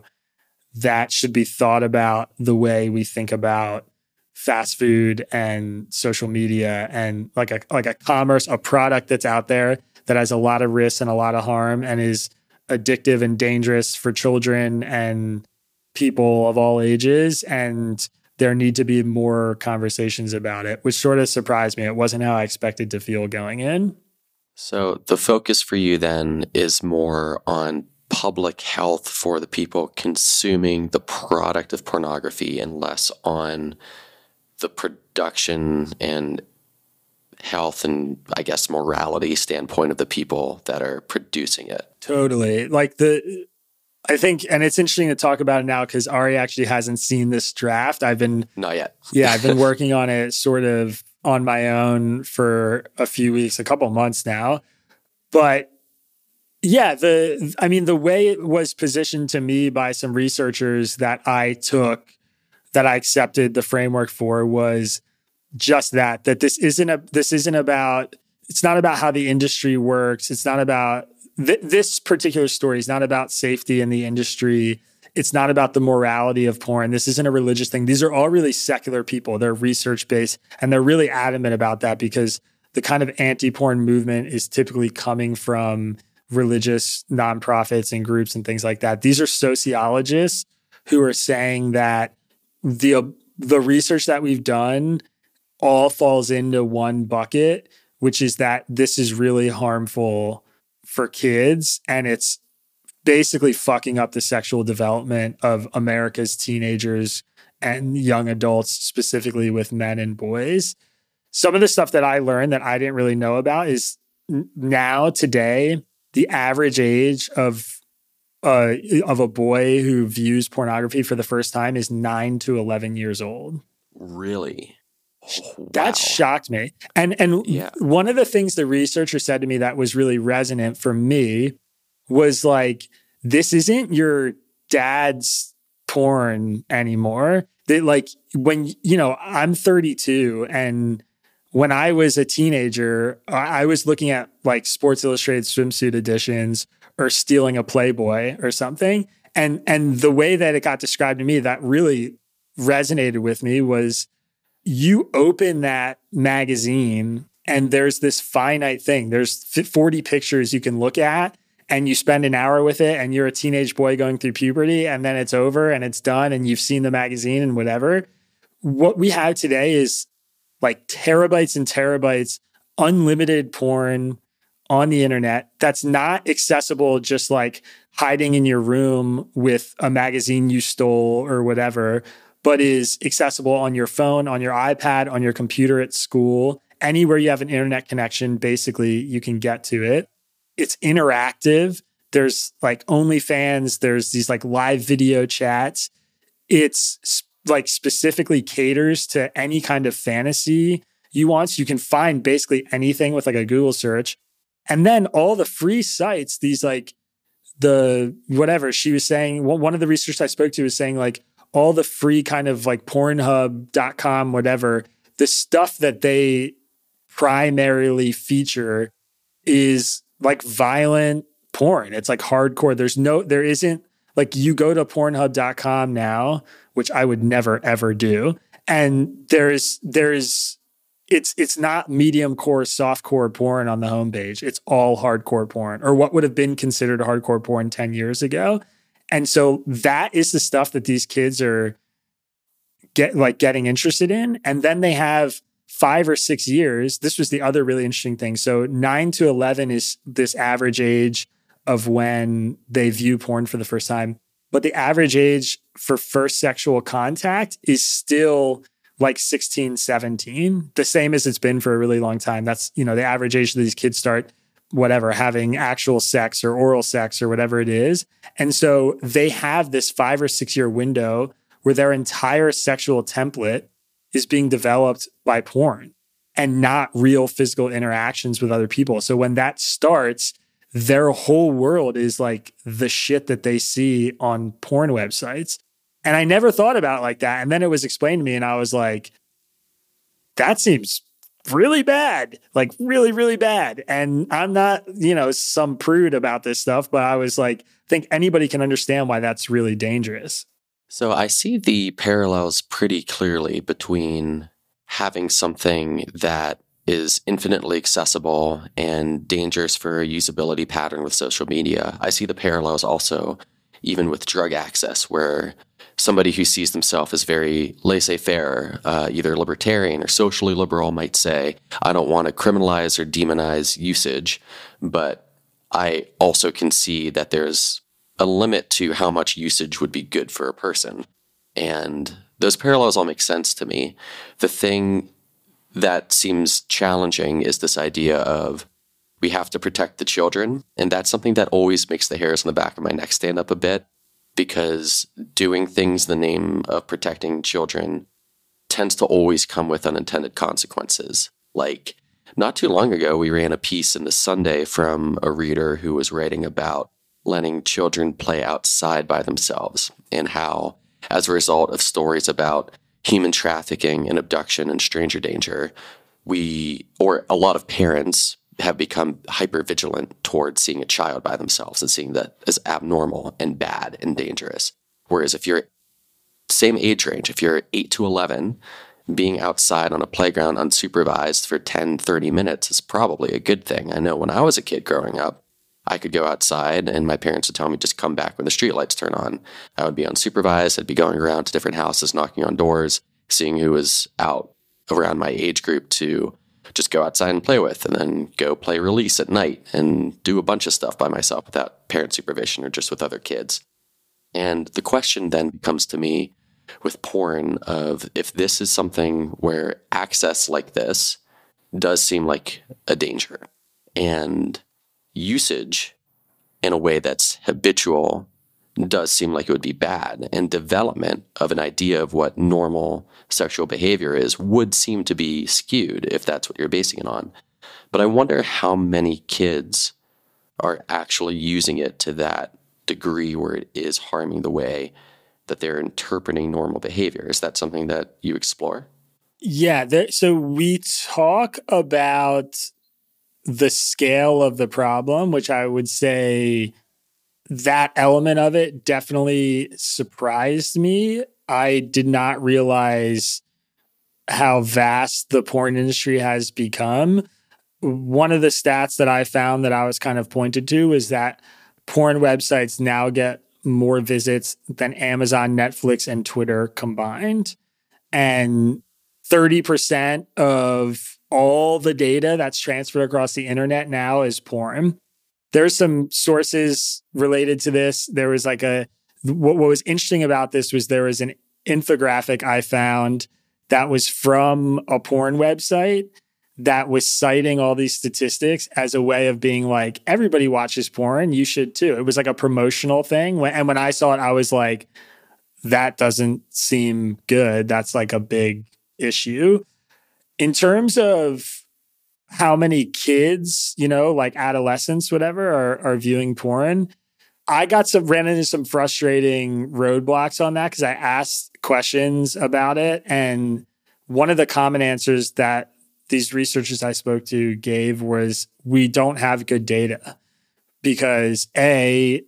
that should be thought about the way we think about fast food and social media and like a like a commerce a product that's out there that has a lot of risks and a lot of harm and is addictive and dangerous for children and people of all ages. And there need to be more conversations about it which sort of surprised me. It wasn't how i expected to feel going in. So the focus for you then is more on public health for the people consuming the product of pornography and less on the production and health and I guess morality standpoint of the people that are producing it. Totally. Like the I think and it's interesting to talk about it now cuz Ari actually hasn't seen this draft. I've been Not yet. yeah, I've been working on it sort of on my own for a few weeks, a couple months now. But yeah, the I mean the way it was positioned to me by some researchers that I took that I accepted the framework for was just that that this isn't a this isn't about it's not about how the industry works. It's not about th- this particular story is not about safety in the industry. It's not about the morality of porn. This isn't a religious thing. These are all really secular people. They're research based and they're really adamant about that because the kind of anti porn movement is typically coming from religious nonprofits and groups and things like that. These are sociologists who are saying that the the research that we've done all falls into one bucket, which is that this is really harmful for kids and it's basically fucking up the sexual development of America's teenagers and young adults, specifically with men and boys. Some of the stuff that I learned that I didn't really know about is now, today, the average age of uh, of a boy who views pornography for the first time is nine to eleven years old. Really? Oh, that shocked me. And and yeah. one of the things the researcher said to me that was really resonant for me was like, this isn't your dad's porn anymore. That like when you know, I'm 32 and when I was a teenager, I was looking at like Sports Illustrated swimsuit editions or stealing a Playboy or something. And and the way that it got described to me that really resonated with me was you open that magazine and there's this finite thing. There's 40 pictures you can look at and you spend an hour with it and you're a teenage boy going through puberty and then it's over and it's done and you've seen the magazine and whatever. What we have today is like terabytes and terabytes, unlimited porn on the internet that's not accessible just like hiding in your room with a magazine you stole or whatever, but is accessible on your phone, on your iPad, on your computer at school. Anywhere you have an internet connection, basically, you can get to it. It's interactive. There's like OnlyFans, there's these like live video chats. It's like specifically caters to any kind of fantasy you want. you can find basically anything with like a Google search. And then all the free sites, these like the whatever she was saying, one of the researchers I spoke to was saying like all the free kind of like pornhub.com, whatever, the stuff that they primarily feature is like violent porn. It's like hardcore. There's no, there isn't like you go to pornhub.com now which I would never ever do. And there's there's it's it's not medium core, soft core porn on the homepage. It's all hardcore porn, or what would have been considered hardcore porn 10 years ago. And so that is the stuff that these kids are get like getting interested in. And then they have five or six years. This was the other really interesting thing. So nine to 11 is this average age of when they view porn for the first time. But the average age for first sexual contact is still like 16, 17, the same as it's been for a really long time. That's, you know, the average age that these kids start whatever, having actual sex or oral sex or whatever it is. And so they have this five or six year window where their entire sexual template is being developed by porn and not real physical interactions with other people. So when that starts, their whole world is like the shit that they see on porn websites. And I never thought about it like that. And then it was explained to me, and I was like, that seems really bad, like really, really bad. And I'm not, you know, some prude about this stuff, but I was like, think anybody can understand why that's really dangerous. So I see the parallels pretty clearly between having something that is infinitely accessible and dangerous for a usability pattern with social media. I see the parallels also even with drug access, where somebody who sees themselves as very laissez faire, uh, either libertarian or socially liberal, might say, I don't want to criminalize or demonize usage, but I also can see that there's a limit to how much usage would be good for a person. And those parallels all make sense to me. The thing that seems challenging is this idea of we have to protect the children. And that's something that always makes the hairs on the back of my neck stand up a bit because doing things in the name of protecting children tends to always come with unintended consequences. Like, not too long ago, we ran a piece in the Sunday from a reader who was writing about letting children play outside by themselves and how, as a result of stories about human trafficking and abduction and stranger danger, we, or a lot of parents, have become hyper vigilant towards seeing a child by themselves and seeing that as abnormal and bad and dangerous. Whereas if you're same age range, if you're 8 to 11, being outside on a playground unsupervised for 10, 30 minutes is probably a good thing. I know when I was a kid growing up, I could go outside and my parents would tell me just come back when the streetlights turn on. I would be unsupervised. I'd be going around to different houses, knocking on doors, seeing who was out around my age group to just go outside and play with, and then go play release at night and do a bunch of stuff by myself without parent supervision or just with other kids. And the question then comes to me with porn of if this is something where access like this does seem like a danger and usage in a way that's habitual does seem like it would be bad. And development of an idea of what normal sexual behavior is would seem to be skewed if that's what you're basing it on. But I wonder how many kids are actually using it to that degree where it is harming the way that they're interpreting normal behavior. Is that something that you explore? Yeah. There, so we talk about the scale of the problem, which I would say that element of it definitely surprised me. I did not realize how vast the porn industry has become. One of the stats that I found that I was kind of pointed to is that porn websites now get more visits than Amazon, Netflix, and Twitter combined. And 30% of all the data that's transferred across the internet now is porn there's some sources related to this. There was like a what, what was interesting about this was there was an infographic I found that was from a porn website that was citing all these statistics as a way of being like everybody watches porn. You should too. It was like a promotional thing. And when i saw it i was like that doesn't seem good. That's like a big issue. In terms of how many kids, you know, like adolescents, whatever, are, are viewing porn. I got some ran into some frustrating roadblocks on that because I asked questions about it. And one of the common answers that these researchers I spoke to gave was we don't have good data because A,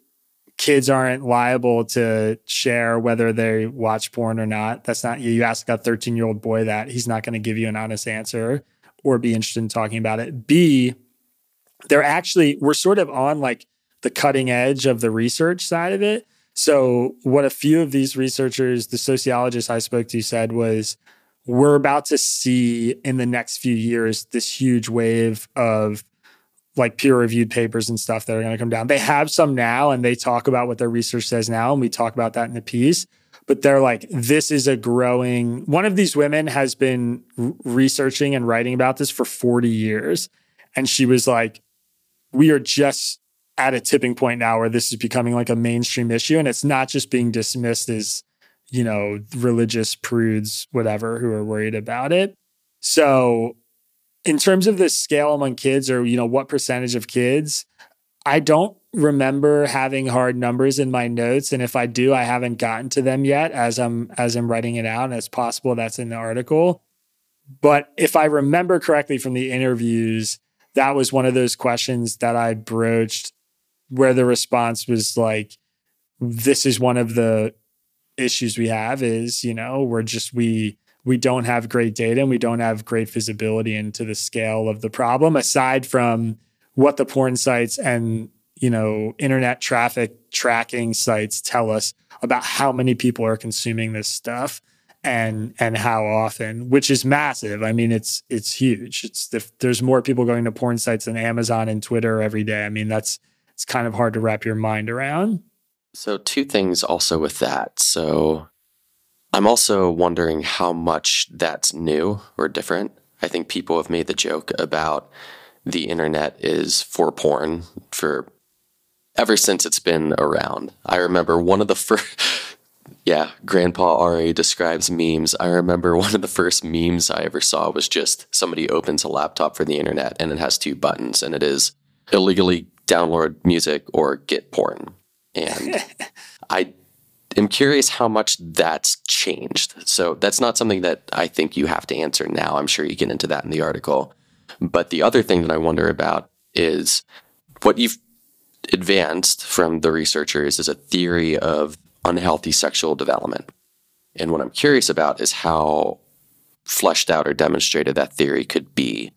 kids aren't liable to share whether they watch porn or not. That's not you. You ask a 13 year old boy that, he's not going to give you an honest answer or be interested in talking about it. B, they're actually, we're sort of on like the cutting edge of the research side of it. So, what a few of these researchers, the sociologists I spoke to, said was we're about to see in the next few years this huge wave of like peer reviewed papers and stuff that are going to come down. They have some now and they talk about what their research says now. And we talk about that in the piece. But they're like, this is a growing. One of these women has been researching and writing about this for 40 years. And she was like, we are just at a tipping point now where this is becoming like a mainstream issue and it's not just being dismissed as you know religious prudes whatever who are worried about it. So in terms of the scale among kids or you know what percentage of kids i don't remember having hard numbers in my notes and if i do i haven't gotten to them yet as i'm as i'm writing it out and it's possible that's in the article. But if i remember correctly from the interviews that was one of those questions that i broached where the response was like, this is one of the issues we have is, you know, we're just, we, we don't have great data and we don't have great visibility into the scale of the problem aside from what the porn sites and you know internet traffic tracking sites tell us about how many people are consuming this stuff and and how often which is massive. I mean it's it's huge. It's the, there's more people going to porn sites than amazon and twitter every day i mean that's it's kind of hard to wrap your mind around. So, two things also with that. So, I'm also wondering how much that's new or different. I think people have made the joke about the internet is for porn for ever since it's been around. I remember one of the first, yeah, Grandpa Ari describes memes. I remember one of the first memes I ever saw was just somebody opens a laptop for the internet and it has two buttons and it is illegally download music or get porn. And I am curious how much that's changed. So that's not something that I think you have to answer now. I'm sure you get into that in the article. But the other thing that I wonder about is what you've advanced from the researchers is a theory of unhealthy sexual development. And what I'm curious about is how fleshed out or demonstrated that theory could be.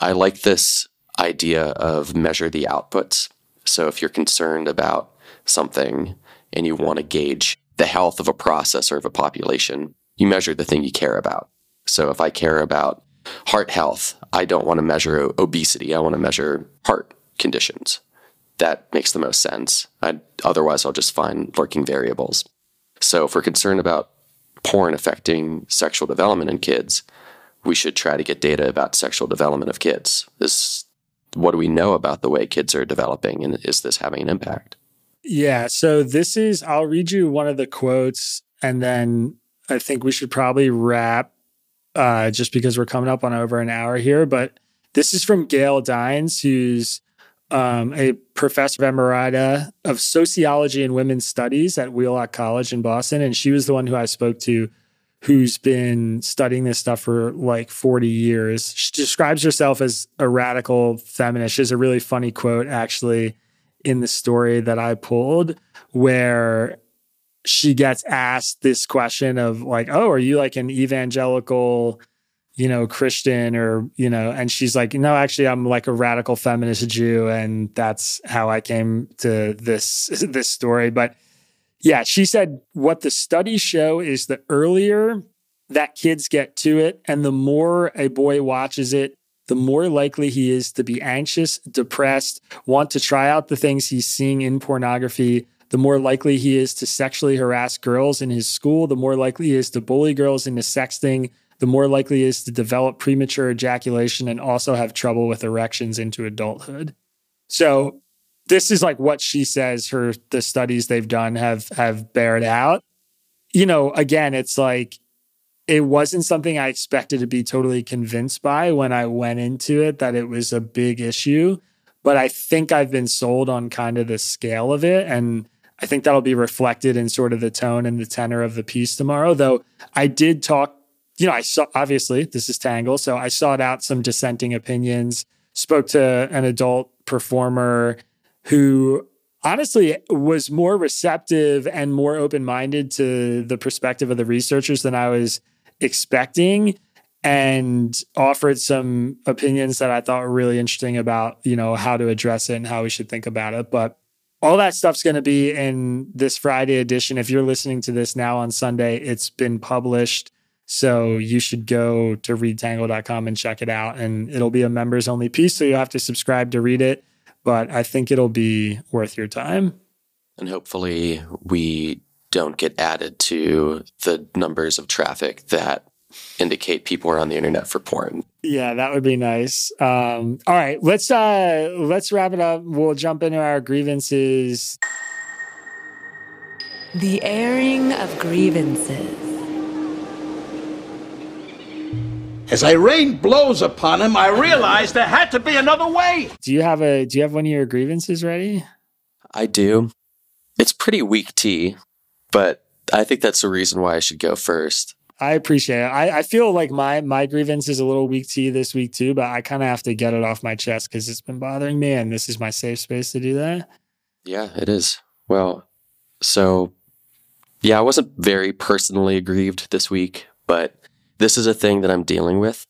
I like this idea of measure the outputs. So if you're concerned about something and you want to gauge the health of a process or of a population, you measure the thing you care about. So if I care about heart health, I don't want to measure obesity. I want to measure heart conditions. That makes the most sense. I'd, otherwise, I'll just find lurking variables. So if we're concerned about porn affecting sexual development in kids, we should try to get data about sexual development of kids. This what do we know about the way kids are developing and is this having an impact? Yeah. So this is, I'll read you one of the quotes and then I think we should probably wrap uh, just because we're coming up on over an hour here. But this is from Gail Dines, who's um, a professor emerita of sociology and women's studies at Wheelock College in Boston. And she was the one who I spoke to who's been studying this stuff for like 40 years. She describes herself as a radical feminist. She has a really funny quote actually in the story that I pulled where she gets asked this question of like, "Oh, are you like an evangelical, you know, Christian or, you know, and she's like, "No, actually I'm like a radical feminist Jew and that's how I came to this this story." But yeah, she said what the studies show is the earlier that kids get to it and the more a boy watches it, the more likely he is to be anxious, depressed, want to try out the things he's seeing in pornography, the more likely he is to sexually harass girls in his school, the more likely he is to bully girls into sexting, the more likely he is to develop premature ejaculation and also have trouble with erections into adulthood. So this is like what she says her the studies they've done have have bared out. You know, again, it's like it wasn't something I expected to be totally convinced by when I went into it that it was a big issue, but I think I've been sold on kind of the scale of it and I think that'll be reflected in sort of the tone and the tenor of the piece tomorrow. Though I did talk, you know, I saw obviously this is Tangle, so I sought out some dissenting opinions, spoke to an adult performer who honestly was more receptive and more open minded to the perspective of the researchers than I was expecting. and offered some opinions that I thought were really interesting about, you know, how to address it and how we should think about it. But all that stuff's going to be in this Friday edition. If you're listening to this now on Sunday, it's been published. So you should go to readtangle.com and check it out. And it'll be a members only piece. So you'll have to subscribe to read it. But I think it'll be worth your time. And hopefully we don't get added to the numbers of traffic that indicate people are on the internet for porn. Yeah, that would be nice. Um, all right, let's uh let's wrap it up. We'll jump into our grievances. The airing of grievances. As I rained blows upon him, I realized there had to be another way. Do you have a do you have one of your grievances ready? I do. It's pretty weak tea, but I think that's the reason why I should go first. I appreciate it. I, I feel like my my grievance is a little weak tea this week too, but I kind of have to get it off my chest because it's been bothering me, and this is my safe space to do that. Yeah, it is. Well, so yeah, I wasn't very personally aggrieved this week, but this is a thing that I'm dealing with.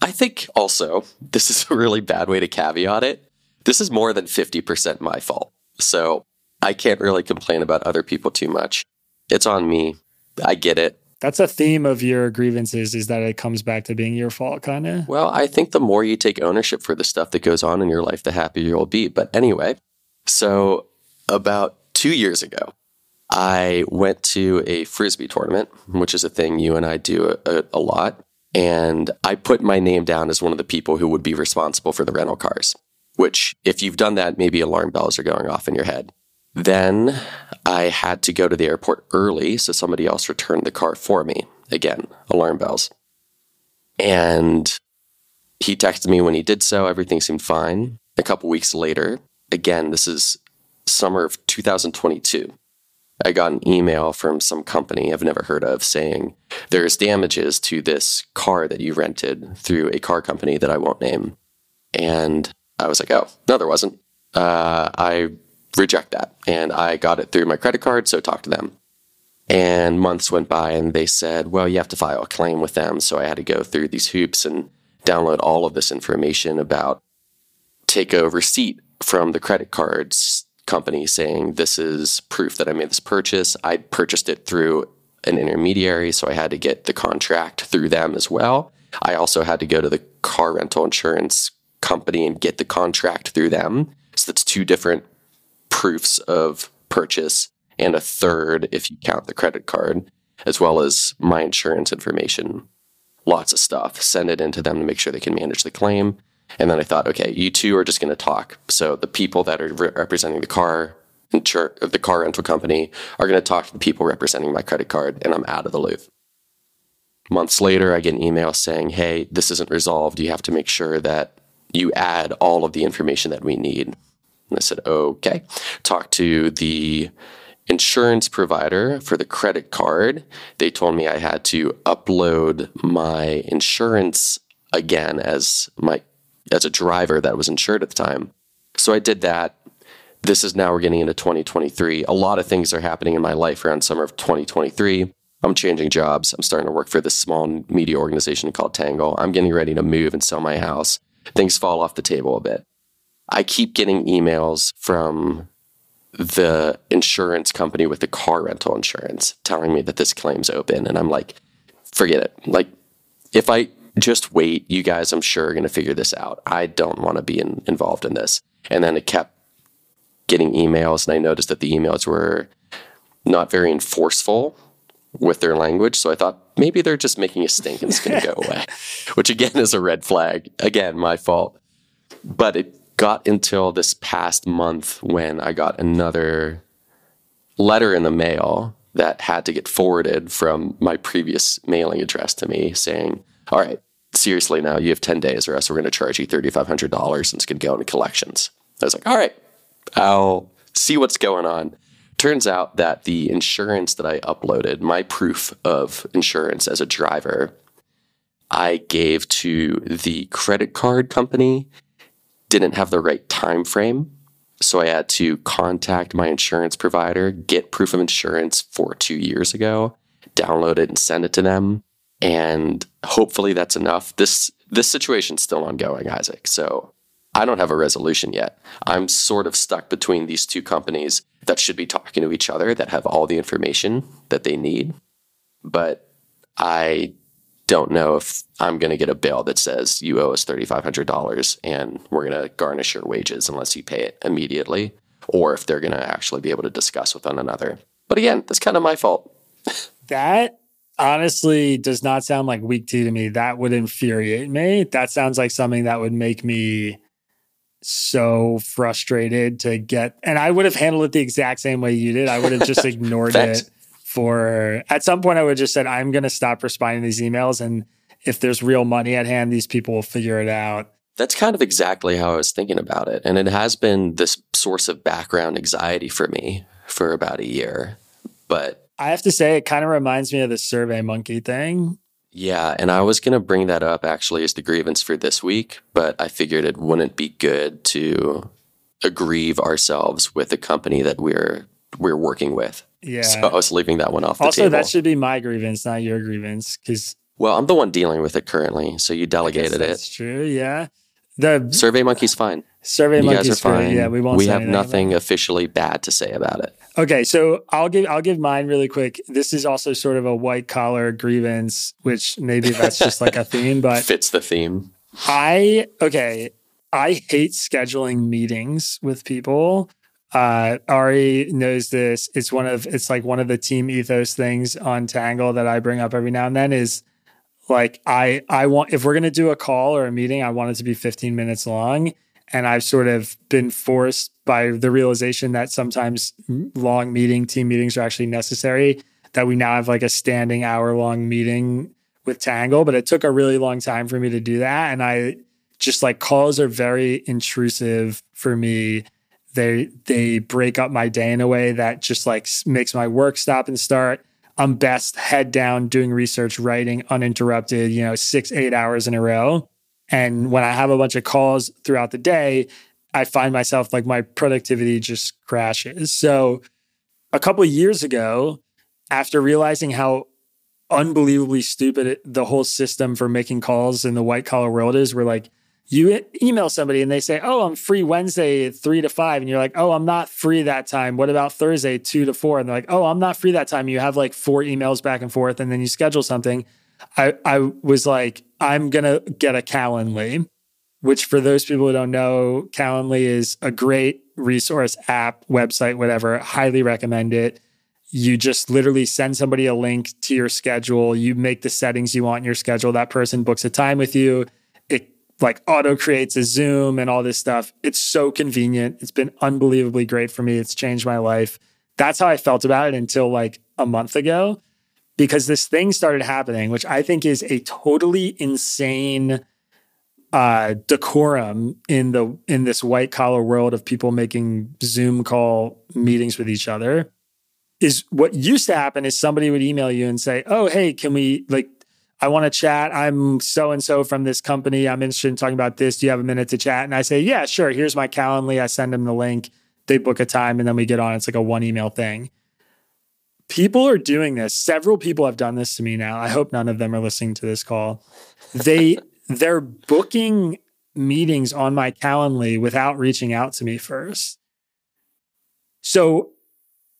I think also this is a really bad way to caveat it. This is more than 50% my fault. So I can't really complain about other people too much. It's on me. I get it. That's a theme of your grievances is that it comes back to being your fault, kind of. Well, I think the more you take ownership for the stuff that goes on in your life, the happier you'll be. But anyway, so about two years ago, I went to a frisbee tournament, which is a thing you and I do a, a, lot. And I put my name down as one of the people who would be responsible for the rental cars, which, if you've done that, maybe alarm bells are going off in your head. Then I had to go to the airport early, so somebody else returned the car for me. Again, alarm bells. And he texted me when he did so. Everything seemed fine. A couple weeks later, again, this is summer of 2022. I got an email from some company I've never heard of saying there's damages to this car that you rented through a car company that I won't name. And I was like, oh, no, there wasn't. Uh, I reject that. And I got it through my credit card, so talk to them. And months went by and they said, well, you have to file a claim with them. So I had to go through these hoops and download all of this information about take a receipt from the credit cards company saying this is proof that I made this purchase. I purchased it through an intermediary, so I had to get the contract through them as well. I also had to go to the car rental insurance company and get the contract through them. So that's two different proofs of purchase and a third if you count the credit card, as well as my insurance information. Lots of stuff. Send it into them to make sure they can manage the claim. And then I thought, okay, you two are just going to talk. So the people that are re- representing the car insur- the car rental company are going to talk to the people representing my credit card, and I'm out of the loop. Months later, I get an email saying, hey, this isn't resolved. You have to make sure that you add all of the information that we need. And I said, okay. Talked to the insurance provider for the credit card. They told me I had to upload my insurance again as my as a driver that was insured at the time. So I did that. This is now we're getting into 2023. A lot of things are happening in my life around summer of 2023. I'm changing jobs. I'm starting to work for this small media organization called Tangle. I'm getting ready to move and sell my house. Things fall off the table a bit. I keep getting emails from the insurance company with the car rental insurance telling me that this claim's open. And I'm like, forget it. Like, if I just wait, you guys, I'm sure, are going to figure this out. I don't want to be in, involved in this. And then it kept getting emails, and I noticed that the emails were not very enforceful with their language. So I thought maybe they're just making a stink and it's going to go away, which again is a red flag. Again, my fault. But it got until this past month when I got another letter in the mail that had to get forwarded from my previous mailing address to me saying, All right, seriously now, you have 10 days or else we're going to charge you $3,500 and it's going to go into collections. I was like, All right, I'll see what's going on. Turns out that the insurance that I uploaded, my proof of insurance as a driver, I gave to the credit card company didn't have the right time frame. So I had to contact my insurance provider, get proof of insurance for two years ago, download it and send it to them. And hopefully that's enough. This this situation's still ongoing, Isaac. So I don't have a resolution yet. I'm sort of stuck between these two companies that should be talking to each other that have all the information that they need. But I don't know if I'm going to get a bill that says you owe us $3,500 and we're going to garnish your wages unless you pay it immediately, or if they're going to actually be able to discuss with one another. But again, that's kind of my fault. that honestly does not sound like week two to me. That would infuriate me. That sounds like something that would make me so frustrated to get. And I would have handled it the exact same way you did. I would have just ignored it for. At some point, I would have just said, "I'm going to stop responding to these emails, and if there's real money at hand, these people will figure it out." That's kind of exactly how I was thinking about it. And it has been this source of background anxiety for me for about a year. But I have to say, it kind of reminds me of the Survey Monkey thing. Yeah. And I was going to bring that up actually as the grievance for this week, but I figured it wouldn't be good to aggrieve ourselves with a company that we're we're working with. Yeah. So I was leaving that one off the also, table. that should be my grievance, not your grievance, because well, I'm the one dealing with it currently, so you delegated it. That's true. Yeah. The Survey Monkey's fine. Survey you guys are fine. Yeah, we won't. We have nothing officially bad to say about it. it. Okay, so I'll give I'll give mine really quick. This is also sort of a white collar grievance, which maybe that's just like a theme, but Fits the theme. I okay. I hate scheduling meetings with people. Uh, Ari knows this. It's one of it's like one of the team ethos things on Tangle that I bring up every now and then is like I I want if we're gonna do a call or a meeting, I want it to be 15 minutes long. And I've sort of been forced by the realization that sometimes long meeting team meetings are actually necessary. That we now have like a standing hour long meeting with Tangle, but it took a really long time for me to do that. And I just like calls are very intrusive for me. They they break up my day in a way that just like makes my work stop and start. I'm best head down doing research, writing uninterrupted, you know, six, eight hours in a row. And when I have a bunch of calls throughout the day, I find myself like my productivity just crashes. So a couple of years ago, after realizing how unbelievably stupid the whole system for making calls in the white collar world is, we're like, you email somebody and they say, Oh, I'm free Wednesday three to five. And you're like, Oh, I'm not free that time. What about Thursday two to four? And they're like, Oh, I'm not free that time. You have like four emails back and forth and then you schedule something. I, I was like, I'm going to get a Calendly, which for those people who don't know, Calendly is a great resource app, website, whatever. Highly recommend it. You just literally send somebody a link to your schedule. You make the settings you want in your schedule. That person books a time with you. It like auto creates a Zoom and all this stuff. It's so convenient. It's been unbelievably great for me. It's changed my life. That's how I felt about it until like a month ago because this thing started happening, which I think is a totally insane uh, decorum in the in this white collar world of people making Zoom call meetings with each other. Is what used to happen is somebody would email you and say, "Oh, hey, can we like I want to chat. I'm so and so from this company. I'm interested in talking about this. Do you have a minute to chat? And I say, yeah, sure. Here's my Calendly. I send them the link. They book a time and then we get on. It's like a one email thing. People are doing this. Several people have done this to me now. I hope none of them are listening to this call. They they're booking meetings on my Calendly without reaching out to me first. So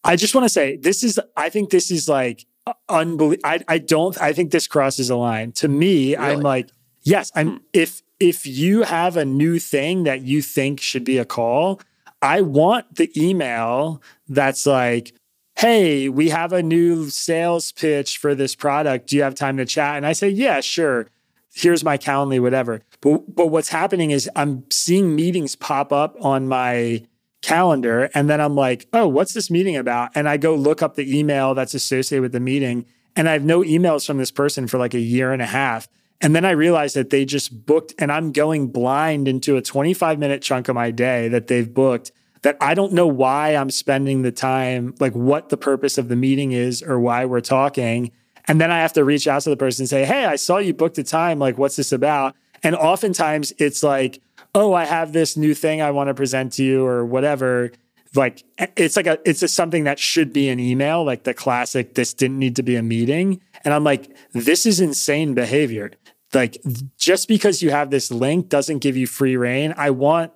I just want to say this is I think this is like unbelievable. I, I don't, I think this crosses a line. To me, really? I'm like, yes, I'm, hmm. if, if you have a new thing that you think should be a call, I want the email that's like, hey, we have a new sales pitch for this product. Do you have time to chat? And I say, yeah, sure. Here's my Calendly, whatever. But, but what's happening is I'm seeing meetings pop up on my calendar. And then I'm like, oh, what's this meeting about? And I go look up the email that's associated with the meeting. And I have no emails from this person for like a year and a half. And then I realized that they just booked, and I'm going blind into a 25 minute chunk of my day that they've booked that I don't know why I'm spending the time, like what the purpose of the meeting is or why we're talking. And then I have to reach out to the person and say, hey, I saw you booked a time. Like, what's this about? And oftentimes it's like, oh, I have this new thing I want to present to you or whatever like it's like a it's something that should be an email, like the classic. This didn't need to be a meeting, and I'm like, this is insane behavior. Like just because you have this link doesn't give you free rein. I want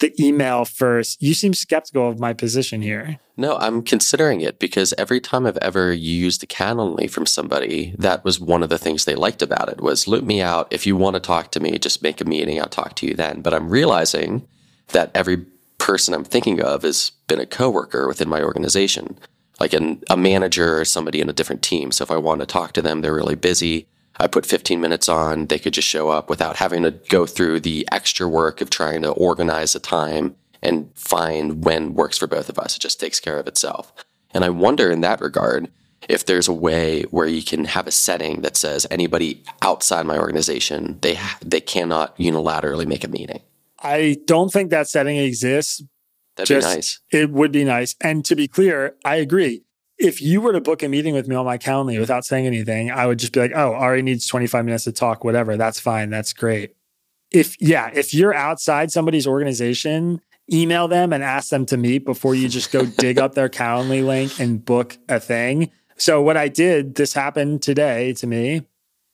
the email first. You seem skeptical of my position here. No, I'm considering it because every time I've ever used a Calendly from somebody, that was one of the things they liked about it was loop me out. If you want to talk to me, just make a meeting. I'll talk to you then. But I'm realizing that every person I'm thinking of has been a coworker within my organization, like an, a manager or somebody in a different team. So if I want to talk to them, they're really busy. I put 15 minutes on, they could just show up without having to go through the extra work of trying to organize a time and find when works for both of us. It just takes care of itself. And I wonder in that regard if there's a way where you can have a setting that says anybody outside my organization they they cannot unilaterally make a meeting. I don't think that setting exists. That'd just, be nice. It would be nice. And to be clear, I agree if you were to book a meeting with me on my calendar mm-hmm. without saying anything, I would just be like, oh, Ari needs 25 minutes to talk, whatever. That's fine. That's great. If, yeah, if you're outside somebody's organization, email them and ask them to meet before you just go dig up their Calendly link and book a thing. So, what I did, this happened today to me.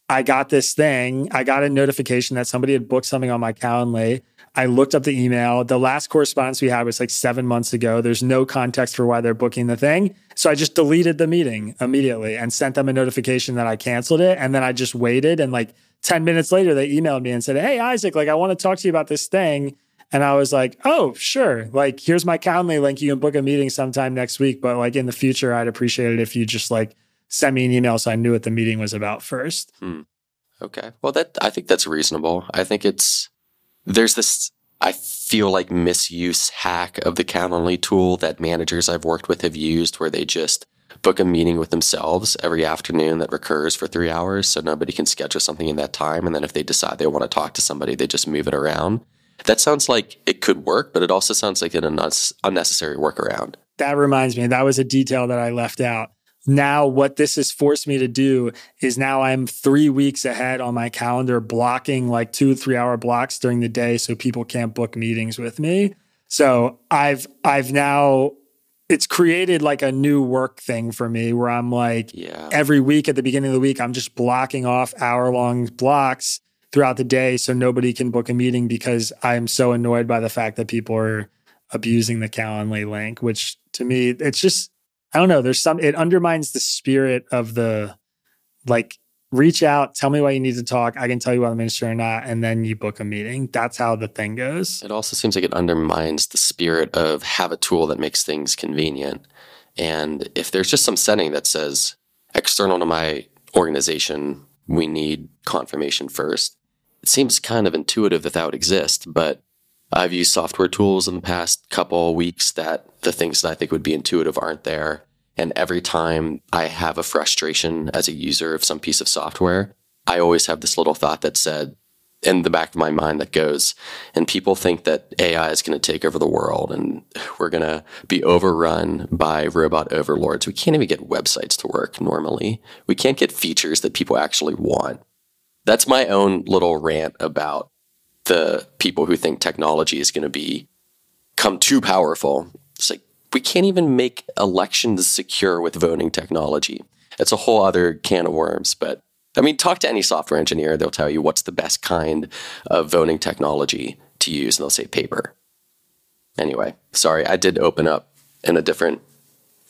I got this thing. I got a notification that somebody had booked something on my Calendly. I looked up the email. The last correspondence we had was like seven months ago. There's no context for why they're booking the thing. So I just deleted the meeting immediately and sent them a notification that I canceled it. And then I just waited. And like 10 minutes later, they emailed me and said, Hey, Isaac, like I want to talk to you about this thing. And I was like, Oh, sure. Like, here's my Calendly link. You can book a meeting sometime next week. But like in the future, I'd appreciate it if you just like send me an email so I knew what the meeting was about first. Hmm. Okay. Well, that I think that's reasonable. I think it's there's this I feel like misuse hack of the Calendly tool that managers I've worked with have used where they just book a meeting with themselves every afternoon that recurs for three hours so nobody can schedule something in that time. And then if they decide they want to talk to somebody, they just move it around. That sounds like it could work, but it also sounds like an unnecessary workaround. That reminds me, that was a detail that I left out now what this has forced me to do is now I'm three weeks ahead on my calendar, blocking like two, three hour blocks during the day so people can't book meetings with me. So I've I've now it's created like a new work thing for me where I'm like yeah. every week at the beginning of the week, I'm just blocking off hour long blocks throughout the day so nobody can book a meeting because I'm so annoyed by the fact that people are abusing the Calendly link, which to me, it's just I don't know. There's some, it undermines the spirit of the like, reach out, tell me why you need to talk. I can tell you whether I'm interested or not. And then you book a meeting. That's how the thing goes. It also seems like it undermines the spirit of have a tool that makes things convenient. And if there's just some setting that says external to my organization, we need confirmation first, it seems kind of intuitive that that would exist. But I've used software tools in the past couple weeks that the things that I think would be intuitive aren't there. And every time I have a frustration as a user of some piece of software, I always have this little thought that said in the back of my mind that goes, and people think that AI is going to take over the world and we're going to be overrun by robot overlords. We can't even get websites to work normally. We can't get features that people actually want. That's my own little rant about the people who think technology is going to be come too powerful. It's like we can't even make elections secure with voting technology. It's a whole other can of worms, but I mean, talk to any software engineer, they'll tell you what's the best kind of voting technology to use, and they'll say paper. Anyway, sorry, I did open up in a different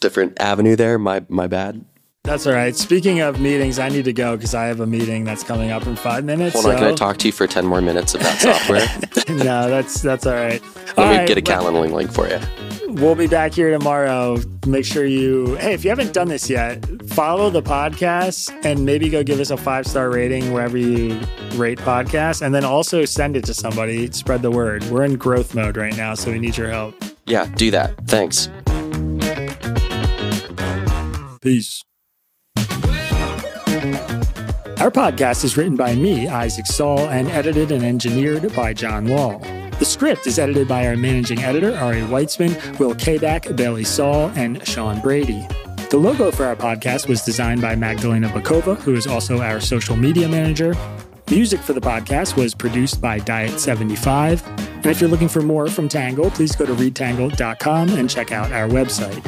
different avenue there. My my bad. That's all right. Speaking of meetings, I need to go because I have a meeting that's coming up in five minutes. Hold so. on, can I talk to you for ten more minutes about software? no, that's that's all right. Let all me right, get a Calendly link for you. We'll be back here tomorrow. Make sure you, hey, if you haven't done this yet, follow the podcast and maybe go give us a five star rating wherever you rate podcasts, and then also send it to somebody. Spread the word. We're in growth mode right now, so we need your help. Yeah, do that. Thanks. Peace. Our podcast is written by me, Isaac Saul, and edited and engineered by Jon Lall. The script is edited by our managing editor, Ari Weitzman, Will Kaback, Bailey Saul, and Sean Brady. The logo for our podcast was designed by Magdalena Bokova, who is also our social media manager. Music for the podcast was produced by Diet75, And if you're looking for more from Tangle, please go to readtangle.com and check out our website.